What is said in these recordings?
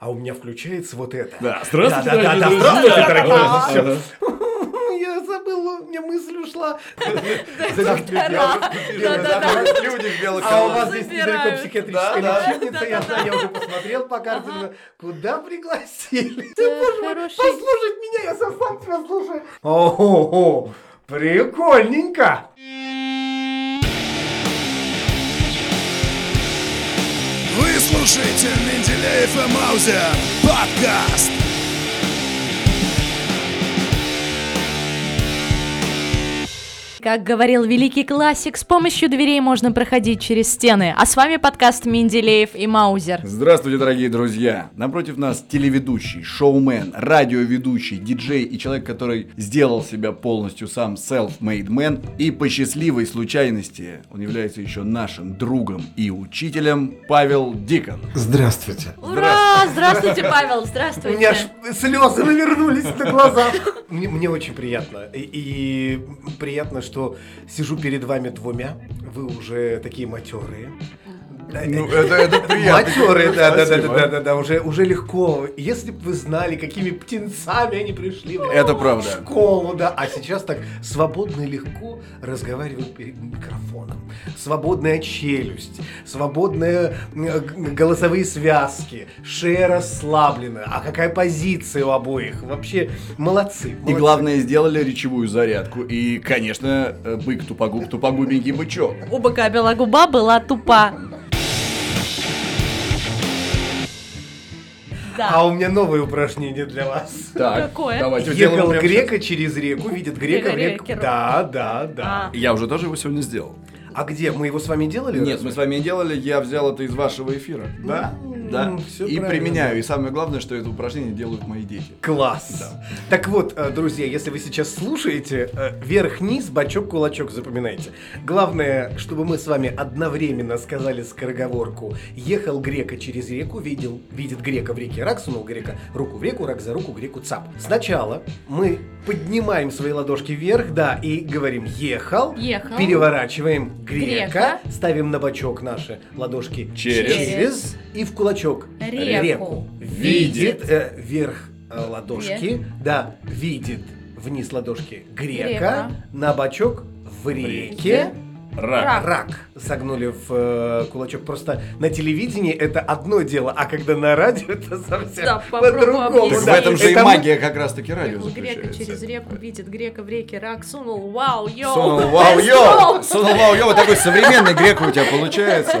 а у меня включается вот это. Да, здравствуйте, да, да, да, здравствуйте, дорогие. Я забыла, у меня мысль ушла. Да-да-да. Люди в белых А у вас здесь недалеко психиатрическая лечебница, я знаю, я уже посмотрел по карте, куда пригласили? Послушать меня, я сам сам тебя слушаю. Ого, прикольненько. Вы слушаете Менделеев и Маузер подкаст. Как говорил великий классик, с помощью дверей можно проходить через стены. А с вами подкаст Менделеев и Маузер. Здравствуйте, дорогие друзья! Напротив нас телеведущий, шоумен, радиоведущий, диджей и человек, который сделал себя полностью сам self-made man. И по счастливой случайности он является еще нашим другом и учителем Павел Дикон. Здравствуйте. Ура! Здравствуйте, Павел, У здравствуйте. меня аж слезы навернулись на глазах. Мне, мне очень приятно. И, и приятно, что сижу перед вами двумя. Вы уже такие матерые. Ну, это, это приятно. Матерые, да, да, да, да, да, да, да, уже, уже легко. Если бы вы знали, какими птенцами они пришли в Это правда. школу, да. А сейчас так свободно и легко разговаривают перед микрофоном. Свободная челюсть, свободные голосовые связки, шея расслаблена. А какая позиция у обоих? Вообще молодцы. И молодцы. главное, сделали речевую зарядку. И, конечно, э, бык тупогуб, тупогубенький бычок. У быка бела губа была тупа. А Да. у меня новое упражнение для вас. Так, Какое? давайте сделаем Ехал прямо грека через реку, видит грека в реку. Грека, Да, да, да. А. Я уже тоже его сегодня сделал. А где? Мы его с вами делали? Нет, разве? мы с вами не делали, я взял это из вашего эфира. Да? Да. М, всё и правильно. применяю. И самое главное, что это упражнение делают мои дети. Класс. Так вот, э, друзья, если вы сейчас слушаете, э, вверх-вниз, бачок-кулачок запоминайте. Главное, чтобы мы с вами одновременно сказали скороговорку. Ехал грека через реку, видел, видит грека в реке рак, сунул грека руку в реку, рак за руку, греку цап. Сначала мы поднимаем свои ладошки вверх, да, и говорим «ехал», Ехал. переворачиваем грека, Грека. ставим на бочок наши ладошки Через. через и в кулачок Реку. Видит э, вверх э, ладошки, да, видит вниз ладошки грека, Грека. на бочок в реке. Рак. Рак. Согнули в э, кулачок. Просто на телевидении это одно дело, а когда на радио это совсем Да, попробуй по-другому. Так в этом же и Это мы- магия как раз таки радио грека заключается. через реку, видит грека в реке, рак сунул, вау, йоу. Сунул вау let's. Сунул вау йоу! Вот такой современный грек у тебя получается.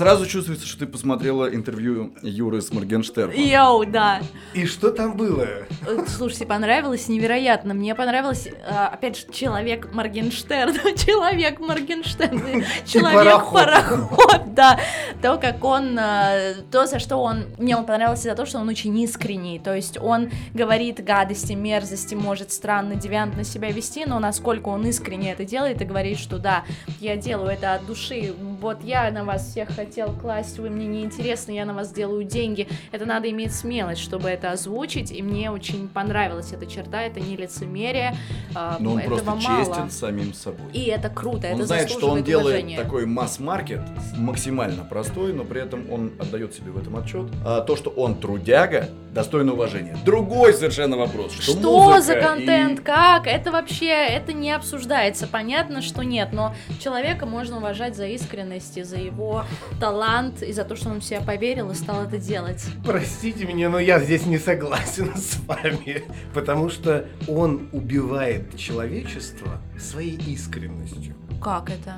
Сразу чувствуется, что ты посмотрела интервью Юры с Моргенштерном. Йоу, да. И что там было? Э, Слушайте, понравилось невероятно. Мне понравилось, э, опять же, человек Моргенштерн. Человек Моргенштерн. Человек пароход. пароход, да. То, как он, э, то, за что он, мне он понравился за то, что он очень искренний. То есть он говорит гадости, мерзости, может странно, девиантно себя вести, но насколько он искренне это делает и говорит, что да, я делаю это от души. Вот я на вас всех хотел класть, вы мне не интересны, я на вас делаю деньги. Это надо иметь смелость, чтобы это озвучить, и мне очень понравилась эта черта, это не лицемерие, а, Но он этого просто мало. честен самим собой. И это круто, Он это знает, что он делает уважения. такой масс-маркет, максимально простой, но при этом он отдает себе в этом отчет. А то, что он трудяга, достойно уважения. Другой совершенно вопрос. Что, Что за и- контент? Как? Это вообще, это не обсуждается. Понятно, что нет, но человека можно уважать за искренность и за его талант, и за то, что он в себя поверил и стал это делать. Простите меня, но я здесь не согласен с вами, потому что он убивает человечество своей искренностью. Как это?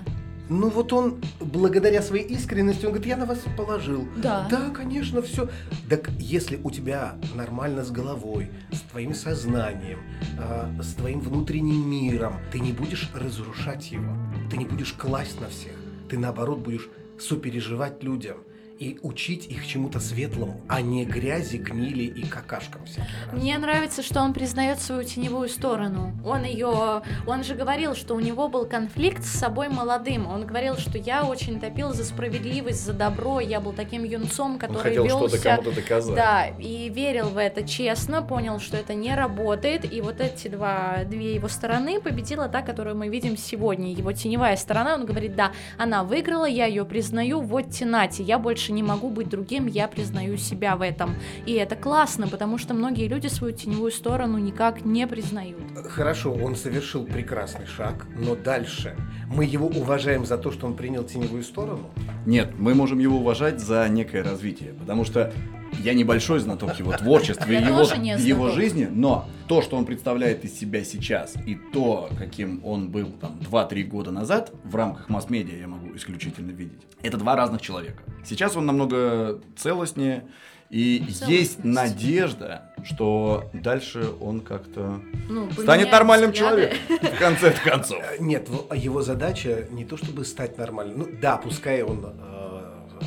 Ну вот он, благодаря своей искренности, он говорит, я на вас положил. Да. Да, конечно, все. Так если у тебя нормально с головой, с твоим сознанием, а, с твоим внутренним миром, ты не будешь разрушать его, ты не будешь класть на всех, ты наоборот будешь сопереживать людям. И учить их чему-то светлому, а не грязи, гнили и какашкам всяким. Мне нравится, что он признает свою теневую сторону. Он ее, он же говорил, что у него был конфликт с собой молодым. Он говорил, что я очень топил за справедливость, за добро. Я был таким юнцом, Он который хотел вел что-то кому-то доказать. Да, и верил в это честно, понял, что это не работает, и вот эти два, две его стороны победила та, которую мы видим сегодня. Его теневая сторона, он говорит, да, она выиграла, я ее признаю, вот тенати, я больше не могу быть другим, я признаю себя в этом. И это классно, потому что многие люди свою теневую сторону никак не признают. Хорошо, он совершил прекрасный шаг, но дальше мы его уважаем за то, что он принял теневую сторону. Нет, мы можем его уважать за некое развитие, потому что я небольшой знаток его творчества и его, его жизни, но то, что он представляет из себя сейчас, и то, каким он был там 2-3 года назад, в рамках масс-медиа я могу исключительно видеть, это два разных человека. Сейчас он намного целостнее, и есть надежда, что дальше он как-то Ну, станет нормальным взгляды. человеком, в конце концов. Э, Нет, его задача не то чтобы стать нормальным. Ну да, пускай он э,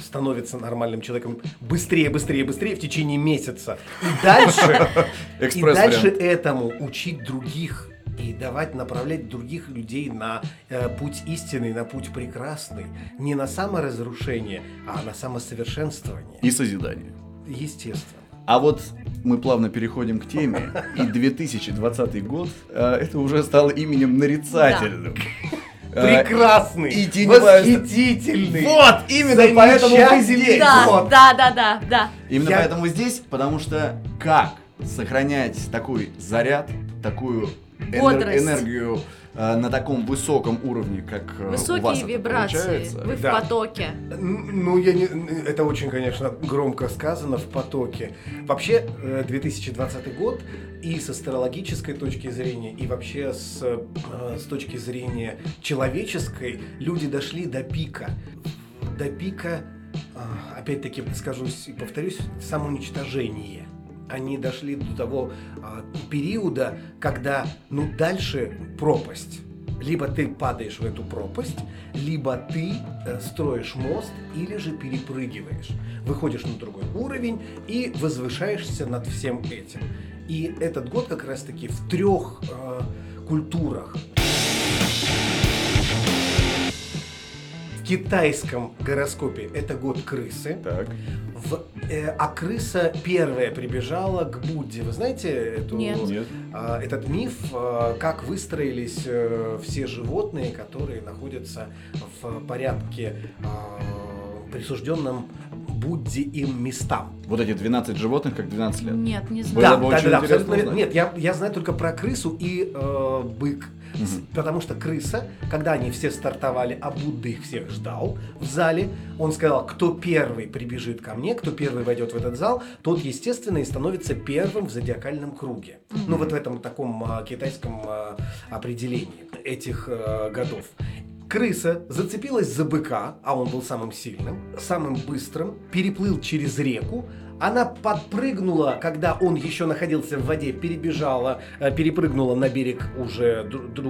становится нормальным человеком быстрее, быстрее, быстрее в течение месяца. И дальше, и дальше этому учить других и давать направлять других людей на э, путь истинный, на путь прекрасный, не на саморазрушение, а на самосовершенствование. И созидание. Естественно. А вот мы плавно переходим к теме, и 2020 год э, это уже стал именем нарицательным. Э, Прекрасный, и восхитительный. Вот, именно поэтому мы здесь. Да, Вот. да, да, да, да. Именно Я- поэтому здесь, потому что как сохранять такой заряд, такую энер- энергию э, на таком высоком уровне, как э, у вас Высокие это вибрации. получается? Вы в Да. потоке. Н- Ну, я не, это очень, конечно, громко сказано в потоке. Вообще, э, 2020 год и с астрологической точки зрения, и вообще с, э, с точки зрения человеческой, люди дошли до пика. До пика, опять-таки скажу и повторюсь, самоуничтожение. Они дошли до того а, периода, когда, ну, дальше пропасть. Либо ты падаешь в эту пропасть, либо ты э, строишь мост, или же перепрыгиваешь. Выходишь на другой уровень и возвышаешься над всем этим. И этот год как раз-таки в трех э, культурах. В китайском гороскопе это год крысы. Так. В, э, а крыса первая прибежала к Будде. Вы знаете эту, Нет. Нет. а, этот миф, а, как выстроились э, все животные, которые находятся в порядке а, присужденном Будде им местам. Вот эти 12 животных, как 12 лет. Нет, не Было знаю. бы очень интересно абсолютно верно. узнать. Нет, я, я знаю только про крысу и э, бык. Потому что крыса, когда они все стартовали, а Будда их всех ждал в зале, он сказал, кто первый прибежит ко мне, кто первый войдет в этот зал, тот, естественно, и становится первым в зодиакальном круге. Ну, вот в этом таком а, китайском а, определении этих а, годов. Крыса зацепилась за быка, а он был самым сильным, самым быстрым, переплыл через реку, она подпрыгнула, когда он еще находился в воде, перебежала, э, перепрыгнула на берег уже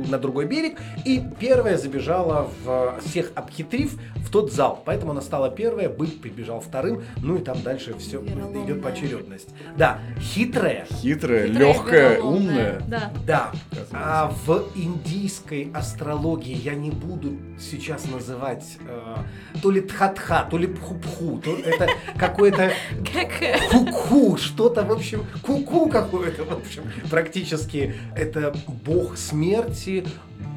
на другой берег и первая забежала в э, всех обхитрив в тот зал. Поэтому она стала первая, бык прибежал вторым, ну и там дальше все Вероломная. идет поочередность. Да, хитрая, Хитрая, Хитрая, легкая, умная. Да. да. А в индийской астрологии я не буду сейчас называть э, то ли тхатха, то ли пху-пху, то это какое-то ку-ку, что-то, в общем, ку-ку какое-то, в общем, практически это бог смерти,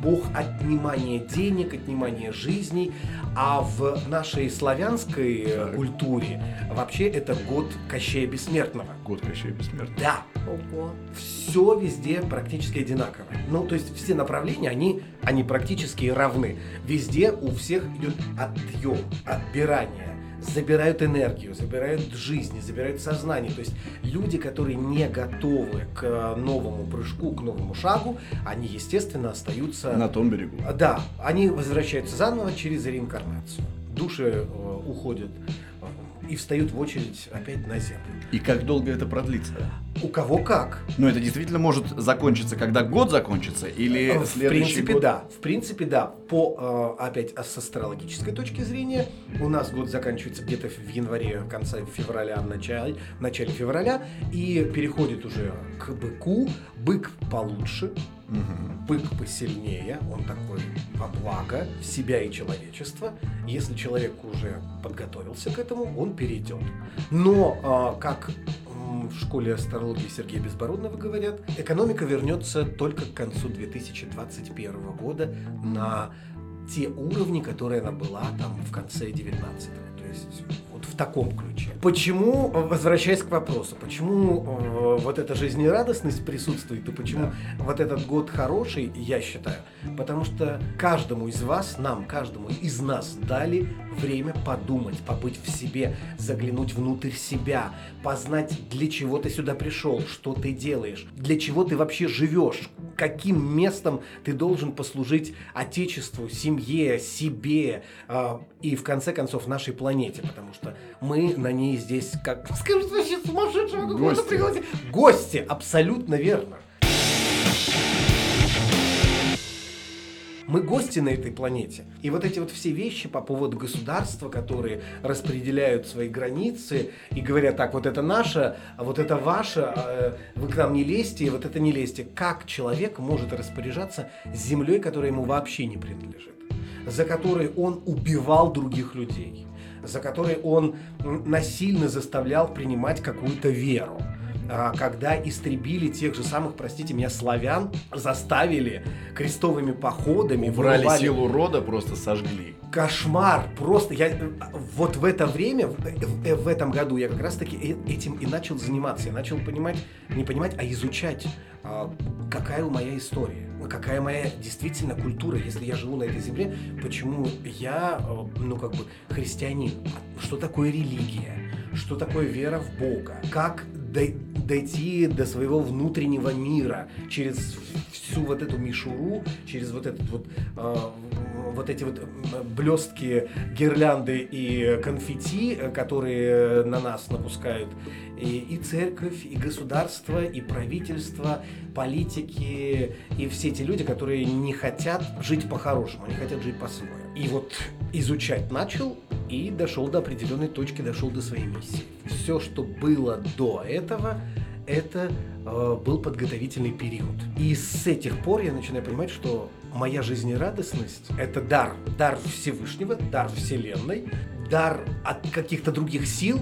бог отнимания денег, отнимания жизней, а в нашей славянской э, культуре вообще это год Кощея Бессмертного. Год Кощея Бессмертного. Да, Ого. все везде практически одинаково. Ну, то есть все направления, они, они практически равны. Везде у всех идет отъем, отбирание. Забирают энергию, забирают жизнь, забирают сознание. То есть люди, которые не готовы к э, новому прыжку, к новому шагу, они, естественно, остаются... На том берегу. Да, они возвращаются заново через реинкарнацию. Души э, уходят и встают в очередь опять на землю. И как долго это продлится? У кого как. Ну, это действительно может закончиться, когда год закончится, или Э, В следующий принципе, год? да. В принципе, да. По, э, опять, а с астрологической точки зрения, у нас год заканчивается где-то в январе, в конце февраля, в начале, в начале февраля, и переходит уже к быку. Бык получше, Мгм. бык посильнее, он такой во благо себя и человечества. Если человек уже подготовился к этому, он перейдет. Но, а, как в школе астрологии Сергея Безбородного говорят, экономика вернется только к концу 2021 года на те уровни, которые она была там в конце 19-го. То есть вот в таком ключе. Почему, э, возвращаясь к вопросу, почему э, вот эта жизнерадостность присутствует и почему вот этот год хороший, я считаю, потому что каждому из вас, нам, каждому из нас дали время подумать, побыть в себе, заглянуть внутрь себя, познать, для чего ты сюда пришел, что ты делаешь, для чего ты вообще живешь, каким местом ты должен послужить Отечеству, семье, себе э, и, в конце концов, нашей планете, потому что мы на ней здесь, как скажут вообще сумасшедшего какого-то Гости. пригласить. Гости, абсолютно верно. Мы гости на этой планете. И вот эти вот все вещи по поводу государства, которые распределяют свои границы и говорят, так, вот это наше, а вот это ваше, а, вы к нам не лезьте, и вот это не лезьте. Как человек может распоряжаться землей, которая ему вообще не принадлежит? За которой он убивал других людей, за которой он насильно заставлял принимать какую-то веру когда истребили тех же самых, простите меня, славян, заставили крестовыми походами, Убрали вырубали- силу рода, просто сожгли. Кошмар, просто я вот в это время, в, э, в этом году я как раз таки э- этим и начал заниматься, я начал понимать, не понимать, а изучать, а, какая у моя история, какая моя действительно культура, если я живу на этой земле, почему я, э, ну как бы христианин, что такое религия, что такое вера в Бога, как дойти до своего внутреннего мира через всю вот эту мишуру, через вот этот вот э, вот эти вот блестки, гирлянды и конфетти, э, которые на нас напускают и, и церковь, и государство, и правительство, политики, и все эти люди, которые не хотят жить по-хорошему, они хотят жить по-своему. И вот изучать начал и дошел до определенной точки, дошел до своей миссии. Все, что было до этого, это э, был подготовительный период. И с этих пор я начинаю понимать, что моя жизнерадостность – это дар. Дар Всевышнего, дар Вселенной, дар от каких-то других сил,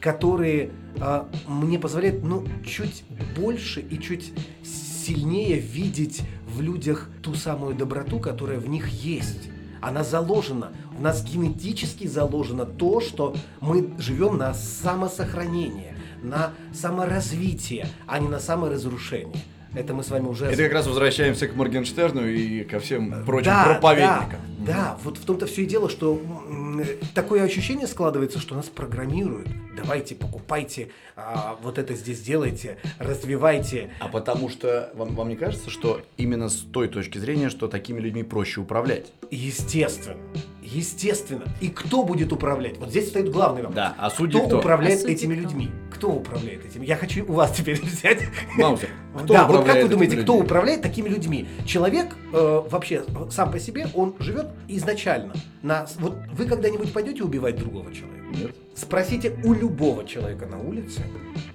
которые э, мне позволяют, ну, чуть больше и чуть сильнее видеть в людях ту самую доброту, которая в них есть. Она заложена, в нас генетически заложено то, что мы живем на самосохранение, на саморазвитие, а не на саморазрушение. Это мы с вами уже... Это как раз возвращаемся к Моргенштерну и ко всем прочим Да, проповедникам. Да, да, вот в том-то все и дело, что м, такое ощущение складывается, что нас программируют. Давайте, покупайте, а, вот это здесь делайте, развивайте. А потому что вам, вам не кажется, что именно с той точки зрения, что такими людьми проще управлять? Естественно. Естественно. И кто будет управлять? Вот здесь стоит главный вопрос. Да, а судьи кто, кто? управляет А судьи этими кто? людьми? Кто управляет этими? Я хочу у вас теперь взять. Маузер, кто да, вот как вы думаете, этими кто людьми? управляет такими людьми? Человек э, вообще сам по себе, он живет изначально. На, вот вы когда-нибудь пойдете убивать другого человека? Нет. Спросите у любого человека на улице,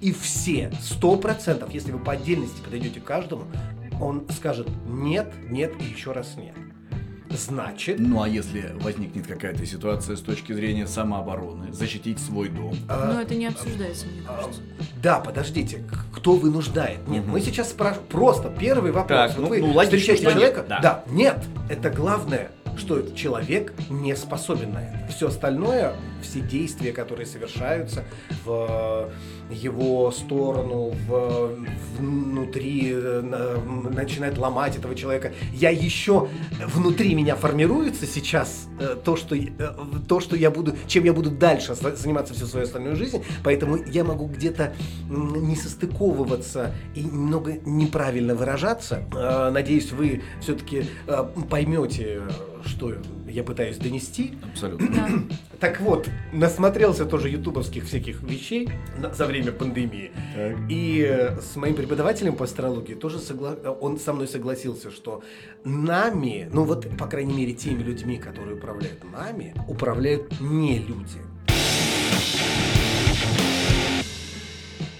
и все, сто процентов, если вы по отдельности подойдете к каждому, он скажет нет, нет и еще раз нет. Значит, Ну а если возникнет какая-то ситуация с точки зрения самообороны, защитить свой дом? э, Но это не обсуждается, мне а, кажется. Да, подождите, кто вынуждает? Нет, Мгм. мы сейчас спрашиваем просто первый вопрос. Так, Вот ну- вы ну, логично, встречаете человека, нет, да. да, нет, это главное, что человек не способен на это. Все остальное, все действия, которые совершаются в его сторону, в, внутри, на- начинает ломать этого человека. Я еще внутри меня формируется сейчас э, то, что э, то, что я буду, чем я буду дальше за- заниматься всю свою остальную жизнь, поэтому я могу где-то не состыковываться и немного неправильно выражаться. Э, Надеюсь, вы все-таки поймете, что я пытаюсь донести. Абсолютно. Да. Так вот, насмотрелся тоже ютубовских всяких вещей за время пандемии. И э, с моим преподавателем по астрологии тоже согла... он со мной согласился, что нами, ну вот, по крайней мере, теми людьми, которые управляют нами, управляют не люди.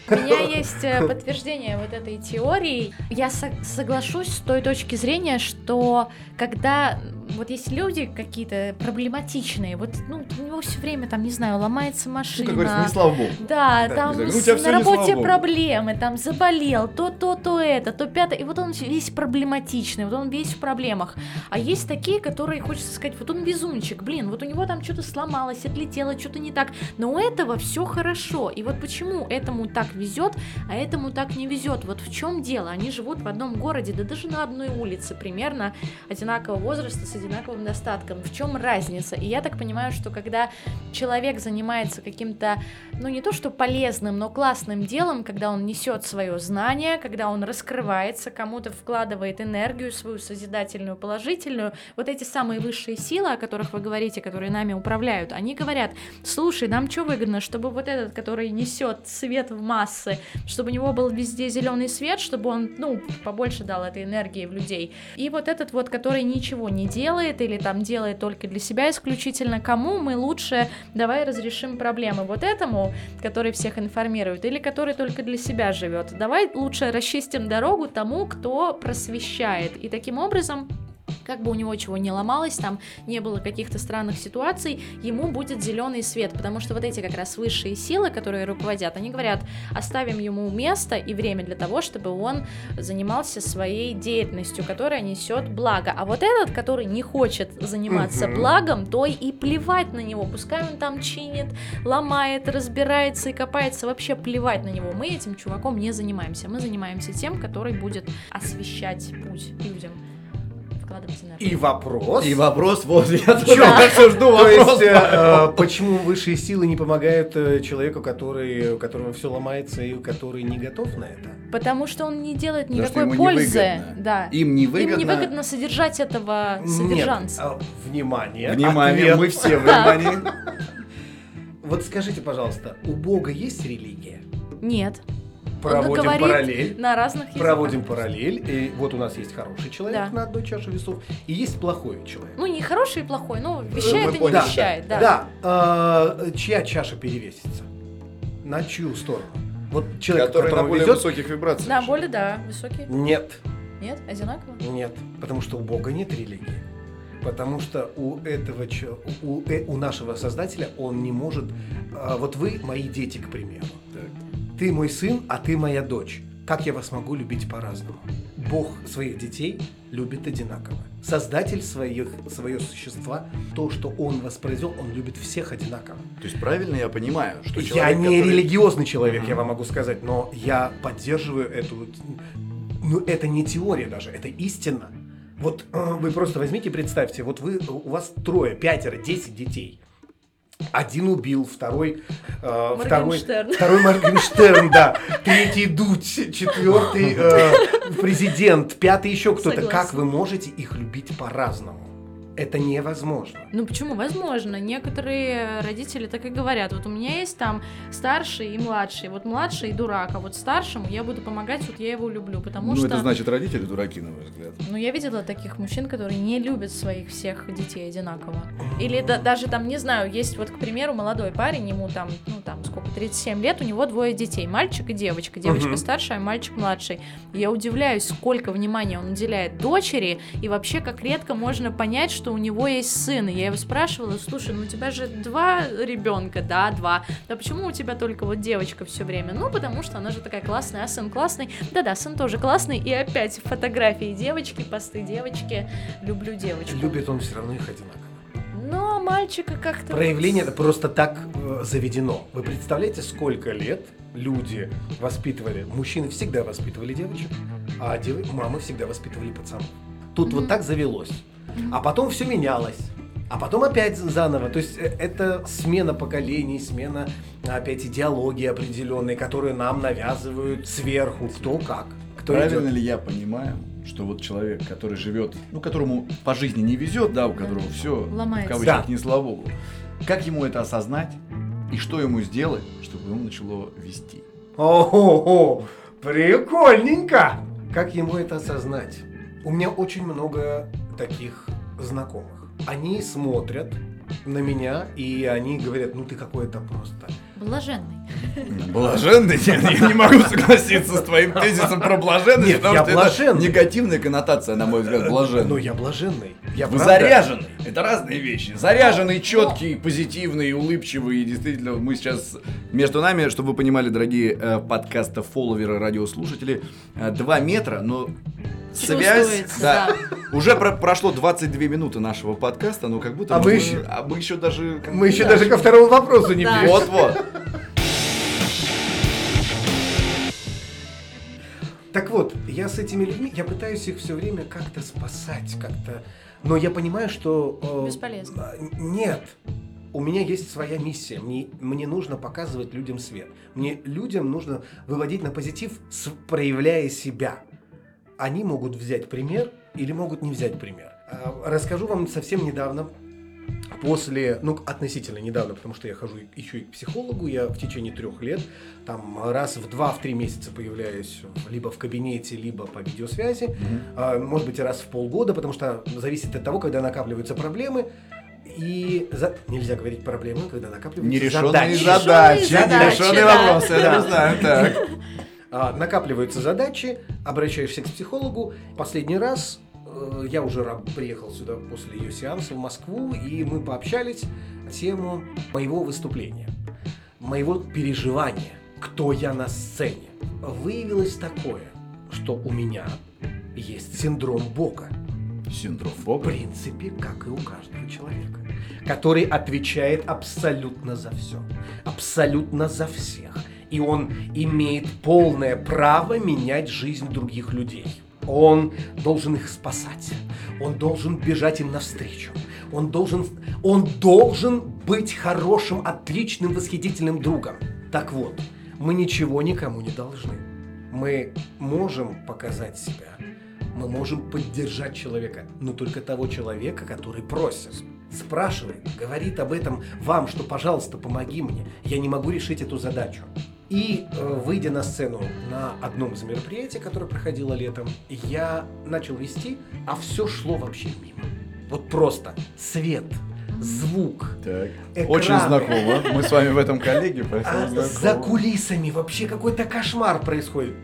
У меня есть э, подтверждение вот этой теории. Я со- соглашусь с той точки зрения, что когда вот есть люди какие-то проблематичные, вот ну, у него все время там, не знаю, ломается Ну, машина. как говорится, не слава богу. Да, Да, там с- ну, на работе проблемы, там заболел, то то, то это, то пятое, и вот он весь проблематичный, вот он весь в проблемах. А есть такие, которые, хочется сказать, вот он везунчик, блин, вот у него там что-то сломалось, отлетело, что-то не так, но у этого все хорошо. И вот почему этому так везет, а этому так не везет? Вот в чем дело? Они живут в одном городе, да даже на одной улице, примерно одинакового возраста с одинаковым достатком. В чем разница? И я так понимаю, что когда человек занимается каким-то, ну не то что полезным, но классным делом, когда он несет свое знание, когда он раскрывается, кому-то вкладывает энергию свою созидательную, положительную, вот эти самые высшие силы, о которых вы говорите, которые нами управляют, они говорят, слушай, нам что выгодно, чтобы вот этот, который несет свет в массы, чтобы у него был везде зеленый свет, чтобы он, ну, побольше дал этой энергии в людей. И вот этот вот, который ничего не делает или там делает только для себя исключительно, кому мы лучше давай разрешим проблемы? Вот этому, который всех информирует, или который только для себя живет? Давай лучше расчистим дорогу тому, кто просвещает. И таким образом как бы у него чего не ломалось, там не было каких-то странных ситуаций, ему будет зеленый свет, потому что вот эти как раз высшие силы, которые руководят, они говорят, оставим ему место и время для того, чтобы он занимался своей деятельностью, которая несет благо. А вот этот, который не хочет заниматься Мгм. благом, то и плевать на него, пускай он там чинит, ломает, разбирается и копается, вообще плевать на него. Мы этим чуваком не занимаемся, мы занимаемся тем, который будет освещать путь людям. Вкладывать энергию. И вопрос... И вопрос, вот я тоже что жду То есть, вопрос. э, почему высшие силы не помогают э, человеку, который, у которого все ломается и который не готов на это? Потому что он не делает никакой пользы. Да. Им невыгодно. Им невыгодно содержать этого содержанца. Нет, а, внимание. Внимание, ответ. мы все внимание. Вот скажите, пожалуйста, у Бога есть религия? Нет. Проводим говорит параллель. На разных языках. Проводим параллель. И вот у нас есть хороший человек Да. на одной чаше весов, и есть плохой человек. Ну, не хороший и плохой, но вещает мы и не поняли. вещает, да. Да. а, чья чаша перевесится? На чью сторону? Вот человек, Который на более везет? высоких вибрациях. Да, более, да, высокий. Нет. Нет, одинаково. Нет, потому что у Бога нет религии. Потому что у этого у, э- у нашего создателя он не может. а, вот вы мои дети, к примеру. Ты мой сын, а ты моя дочь. Как я вас могу любить по-разному? Бог своих детей любит одинаково. Создатель своих, свое существа, то, что он воспроизвел, он любит всех одинаково. То есть правильно я понимаю, что я человек, не который- религиозный человек, я вам могу сказать, но я поддерживаю эту... Ну, это не теория даже, это истина. Вот э, вы просто возьмите, представьте, вот вы, у вас трое, пятеро, десять детей. Один убил, второй, э, второй, Моргенштерн. второй Моргенштерн, да, третий Дудь, четвертый э, президент, пятый еще кто-то. Как вы можете их любить по-разному? Это невозможно. Ну почему? Возможно. Некоторые родители так и говорят. Вот у меня есть там старший и младший. Вот младший дурак, а вот старшему я буду помогать, вот я его люблю. Потому Ну, что. это значит родители дураки, на мой взгляд. Ну, я видела таких мужчин, которые не любят своих всех детей одинаково. Или да- даже там, не знаю, есть вот, к примеру, молодой парень, ему там, ну там, сколько, 37 лет, у него двое детей, мальчик и девочка. Девочка Мгм. старшая, а мальчик младший. Я удивляюсь, сколько внимания он уделяет дочери, и вообще, как редко можно понять, что у него есть сын. И я его спрашивала, слушай, ну у тебя же два ребенка, да, два. Да почему у тебя только вот девочка все время? Ну, потому что она же такая классная, а сын классный. Да-да, сын тоже классный. И опять фотографии девочки, посты девочки. Люблю девочку. Любит он все равно их одинаково. Но мальчика как-то... Проявление это просто так э, заведено. Вы представляете, сколько лет люди воспитывали, мужчины всегда воспитывали девочек, а дев- мамы всегда воспитывали пацанов. Тут вот Мгм. так завелось. А потом все менялось. А потом опять заново. То есть э, это смена поколений, смена опять идеологии определенной, которые нам навязывают сверху. Кто как. Кто Правильно идет. ли я понимаю, что вот человек, который живет, ну, которому по жизни не везет, да, у которого все Ломается. в кавычках Да. не слава богу, как ему это осознать и что ему сделать, чтобы ему начало вести? О, прикольненько! Как ему это осознать? У меня очень много таких знакомых. Они смотрят на меня, и они говорят, ну ты какой-то просто. Блаженный. Блаженный? Нет, я не могу согласиться с твоим тезисом про блаженность, Нет, потому я что это блаженный. негативная коннотация, на мой взгляд, Но блаженный. я блаженный. Я Вы правда- заряженный. Это разные вещи. Заряженный, четкий, позитивный, улыбчивый. И действительно, мы сейчас между нами, чтобы вы понимали, дорогие э, подкаста фолловеры, радиослушатели, 2 метра, но связь... Да, уже про- прошло 22 минуты нашего подкаста, но как будто А мы мы, еще- а мы еще даже... как Мы еще да. даже ко второму вопросу не Да. Вот-вот. Так вот, я с этими людьми, я пытаюсь их все время как-то спасать, как-то. Но я понимаю, что. э, Бесполезно. а, Нет. У меня есть своя миссия. Мне, мне нужно показывать людям свет. Мне людям нужно выводить на позитив, проявляя себя. Они могут взять пример или могут не взять пример. А, Расскажу вам совсем недавно, после, ну, относительно недавно, потому что я хожу еще и к психологу, я в течение трех лет, там, раз в два, в три месяца появляюсь либо в кабинете, либо по видеосвязи, А, может быть, и раз в полгода, потому что зависит от того, когда накапливаются проблемы, и за- нельзя говорить проблемы, когда накапливаются Нерешенные задачи. задачи, задачи, нерешенные да. вопросы, я Да. знаю, так. А, накапливаются задачи, обращаешься к психологу. Последний раз э, я уже приехал сюда после ее сеанса в Москву, и мы пообщались на тему моего выступления, моего переживания, кто я на сцене. Выявилось такое, что у меня есть синдром Бога. Синдром В Бога. принципе, как и у каждого человека, который отвечает абсолютно за все, абсолютно за всех. И он имеет полное право менять жизнь других людей. Он должен их спасать. Он должен бежать им навстречу. Он должен, он должен быть хорошим, отличным, восхитительным другом. Так вот, мы ничего никому не должны. Мы можем показать себя, мы можем поддержать человека, но только того человека, который просит. Спрашивает, говорит об этом вам, что, пожалуйста, помоги мне, я не могу решить эту задачу. И, э, выйдя на сцену на одном из мероприятий, которое проходило летом, я начал вести, а все шло вообще мимо. Вот просто свет, звук, Так. Экраны. Очень знакомо. Мы с вами в этом коллеге, поэтому а знакомо. за кулисами вообще какой-то кошмар происходит.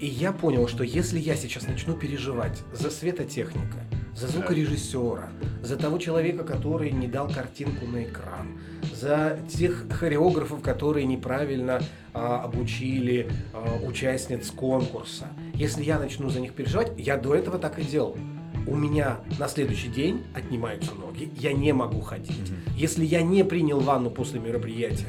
И я понял, что если я сейчас начну переживать за светотехника, за звукорежиссера, за того человека, который не дал картинку на экран, за тех хореографов, которые неправильно а, обучили а, участниц конкурса, если я начну за них переживать, я до этого так и делал. У меня на следующий день отнимаются ноги, я не могу ходить. Если я не принял ванну после мероприятия,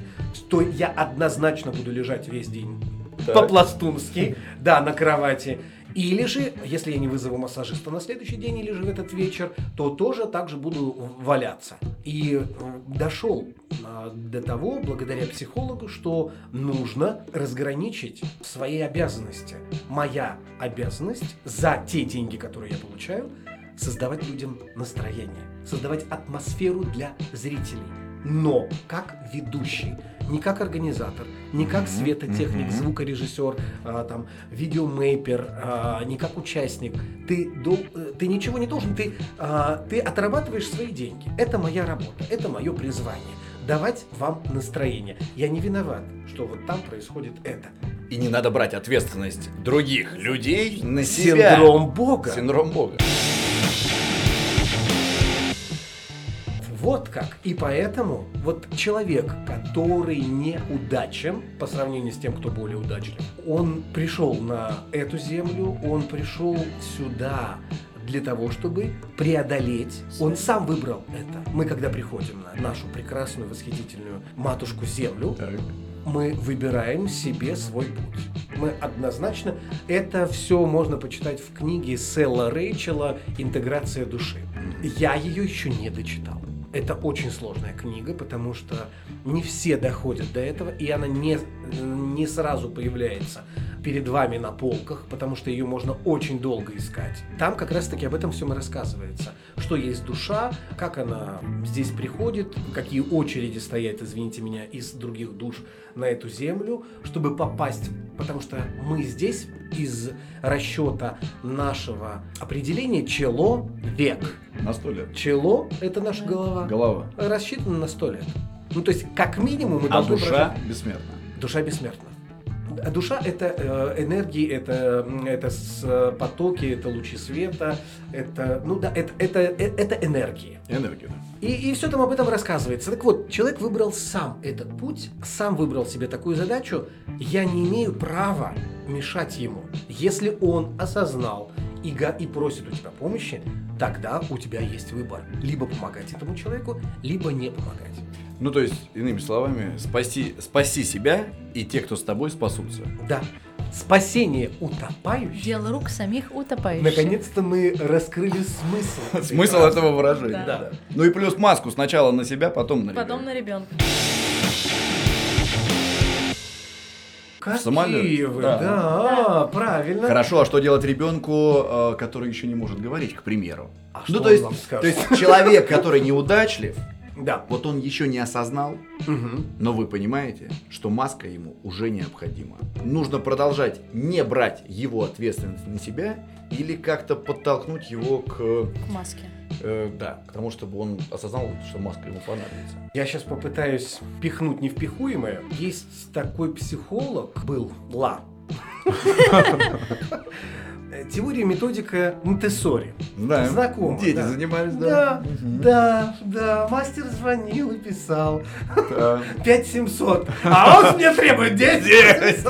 то я однозначно буду лежать весь день по-пластунски, да, на кровати. Или же, если я не вызову массажиста на следующий день или же в этот вечер, то тоже также буду валяться. И э, дошел а, до того, благодаря психологу, что нужно разграничить свои обязанности. Моя обязанность за те деньги, которые я получаю, создавать людям настроение, создавать атмосферу для зрителей. Но как ведущий, не как организатор, не как светотехник, мгм. звукорежиссер, а, там, видеомейпер, а, не как участник. Ты, дол- э, ты ничего не должен, ты, а, ты отрабатываешь свои деньги. Это моя работа, это мое призвание. Давать вам настроение. Я не виноват, что вот там происходит это. И не надо брать ответственность других людей на себя. Синдром Бога. Синдром Бога. Вот как. И поэтому вот человек, который неудачен по сравнению с тем, кто более удачлив, он пришел на эту землю, он пришел сюда для того, чтобы преодолеть. Он сам выбрал это. Мы, когда приходим на нашу прекрасную, восхитительную матушку Землю, Так. мы выбираем себе свой путь. Мы однозначно... Это все можно почитать в книге Селла Рейчела «Интеграция души». Я ее еще не дочитал. Это очень сложная книга, потому что не все доходят до этого, и она не, не сразу появляется перед вами на полках, потому что ее можно очень долго искать. Там как раз-таки об этом всем и рассказывается. Что есть душа, как она здесь приходит, какие очереди стоят, извините меня, из других душ на эту землю, чтобы попасть, потому что мы здесь из расчета нашего определения чело век. На сто лет. Чело – это наша голова. Голова. Рассчитана на сто лет. Ну, то есть, как минимум, мы А должны душа прожить- бессмертна. Душа бессмертна. А Душа это э, энергии, это, это э, потоки, это лучи света, это, ну да, это, это, э, это энергии. Энергия. да. И, и все там об этом рассказывается. Так вот, человек выбрал сам этот путь, сам выбрал себе такую задачу. Я не имею права мешать ему. Если он осознал и, га- и просит у тебя помощи, тогда у тебя есть выбор. Либо помогать этому человеку, либо не помогать. Ну, то есть, иными словами, спаси, спаси себя, и те, кто с тобой, спасутся. Да. Спасение утопающих. Дело рук самих утопающих. Наконец-то мы раскрыли смысл. Смысл этого выражения. Да. Ну и плюс маску сначала на себя, потом на Потом ребенка. на ребенка. Какие самолете, вы, да. да, правильно. Хорошо, а что делать ребенку, э, который еще не может говорить, к примеру? А ну, что то есть, вам скажет? то есть человек, который неудачлив, Да. вот он еще не осознал, Мгм. но вы понимаете, что маска ему уже необходима. Нужно продолжать не брать его ответственность на себя или как-то подтолкнуть его к, К маске. э, да, к тому, чтобы он осознал, что маска ему понадобится. Я сейчас попытаюсь пихнуть невпихуемое. Есть такой психолог, был Ла. Э, Теория методика Монтессори. Да, Знакомо. дети да. занимались, да. Да, Мгм. да, да. Мастер звонил и писал. Да. 5700. А он мне требует 10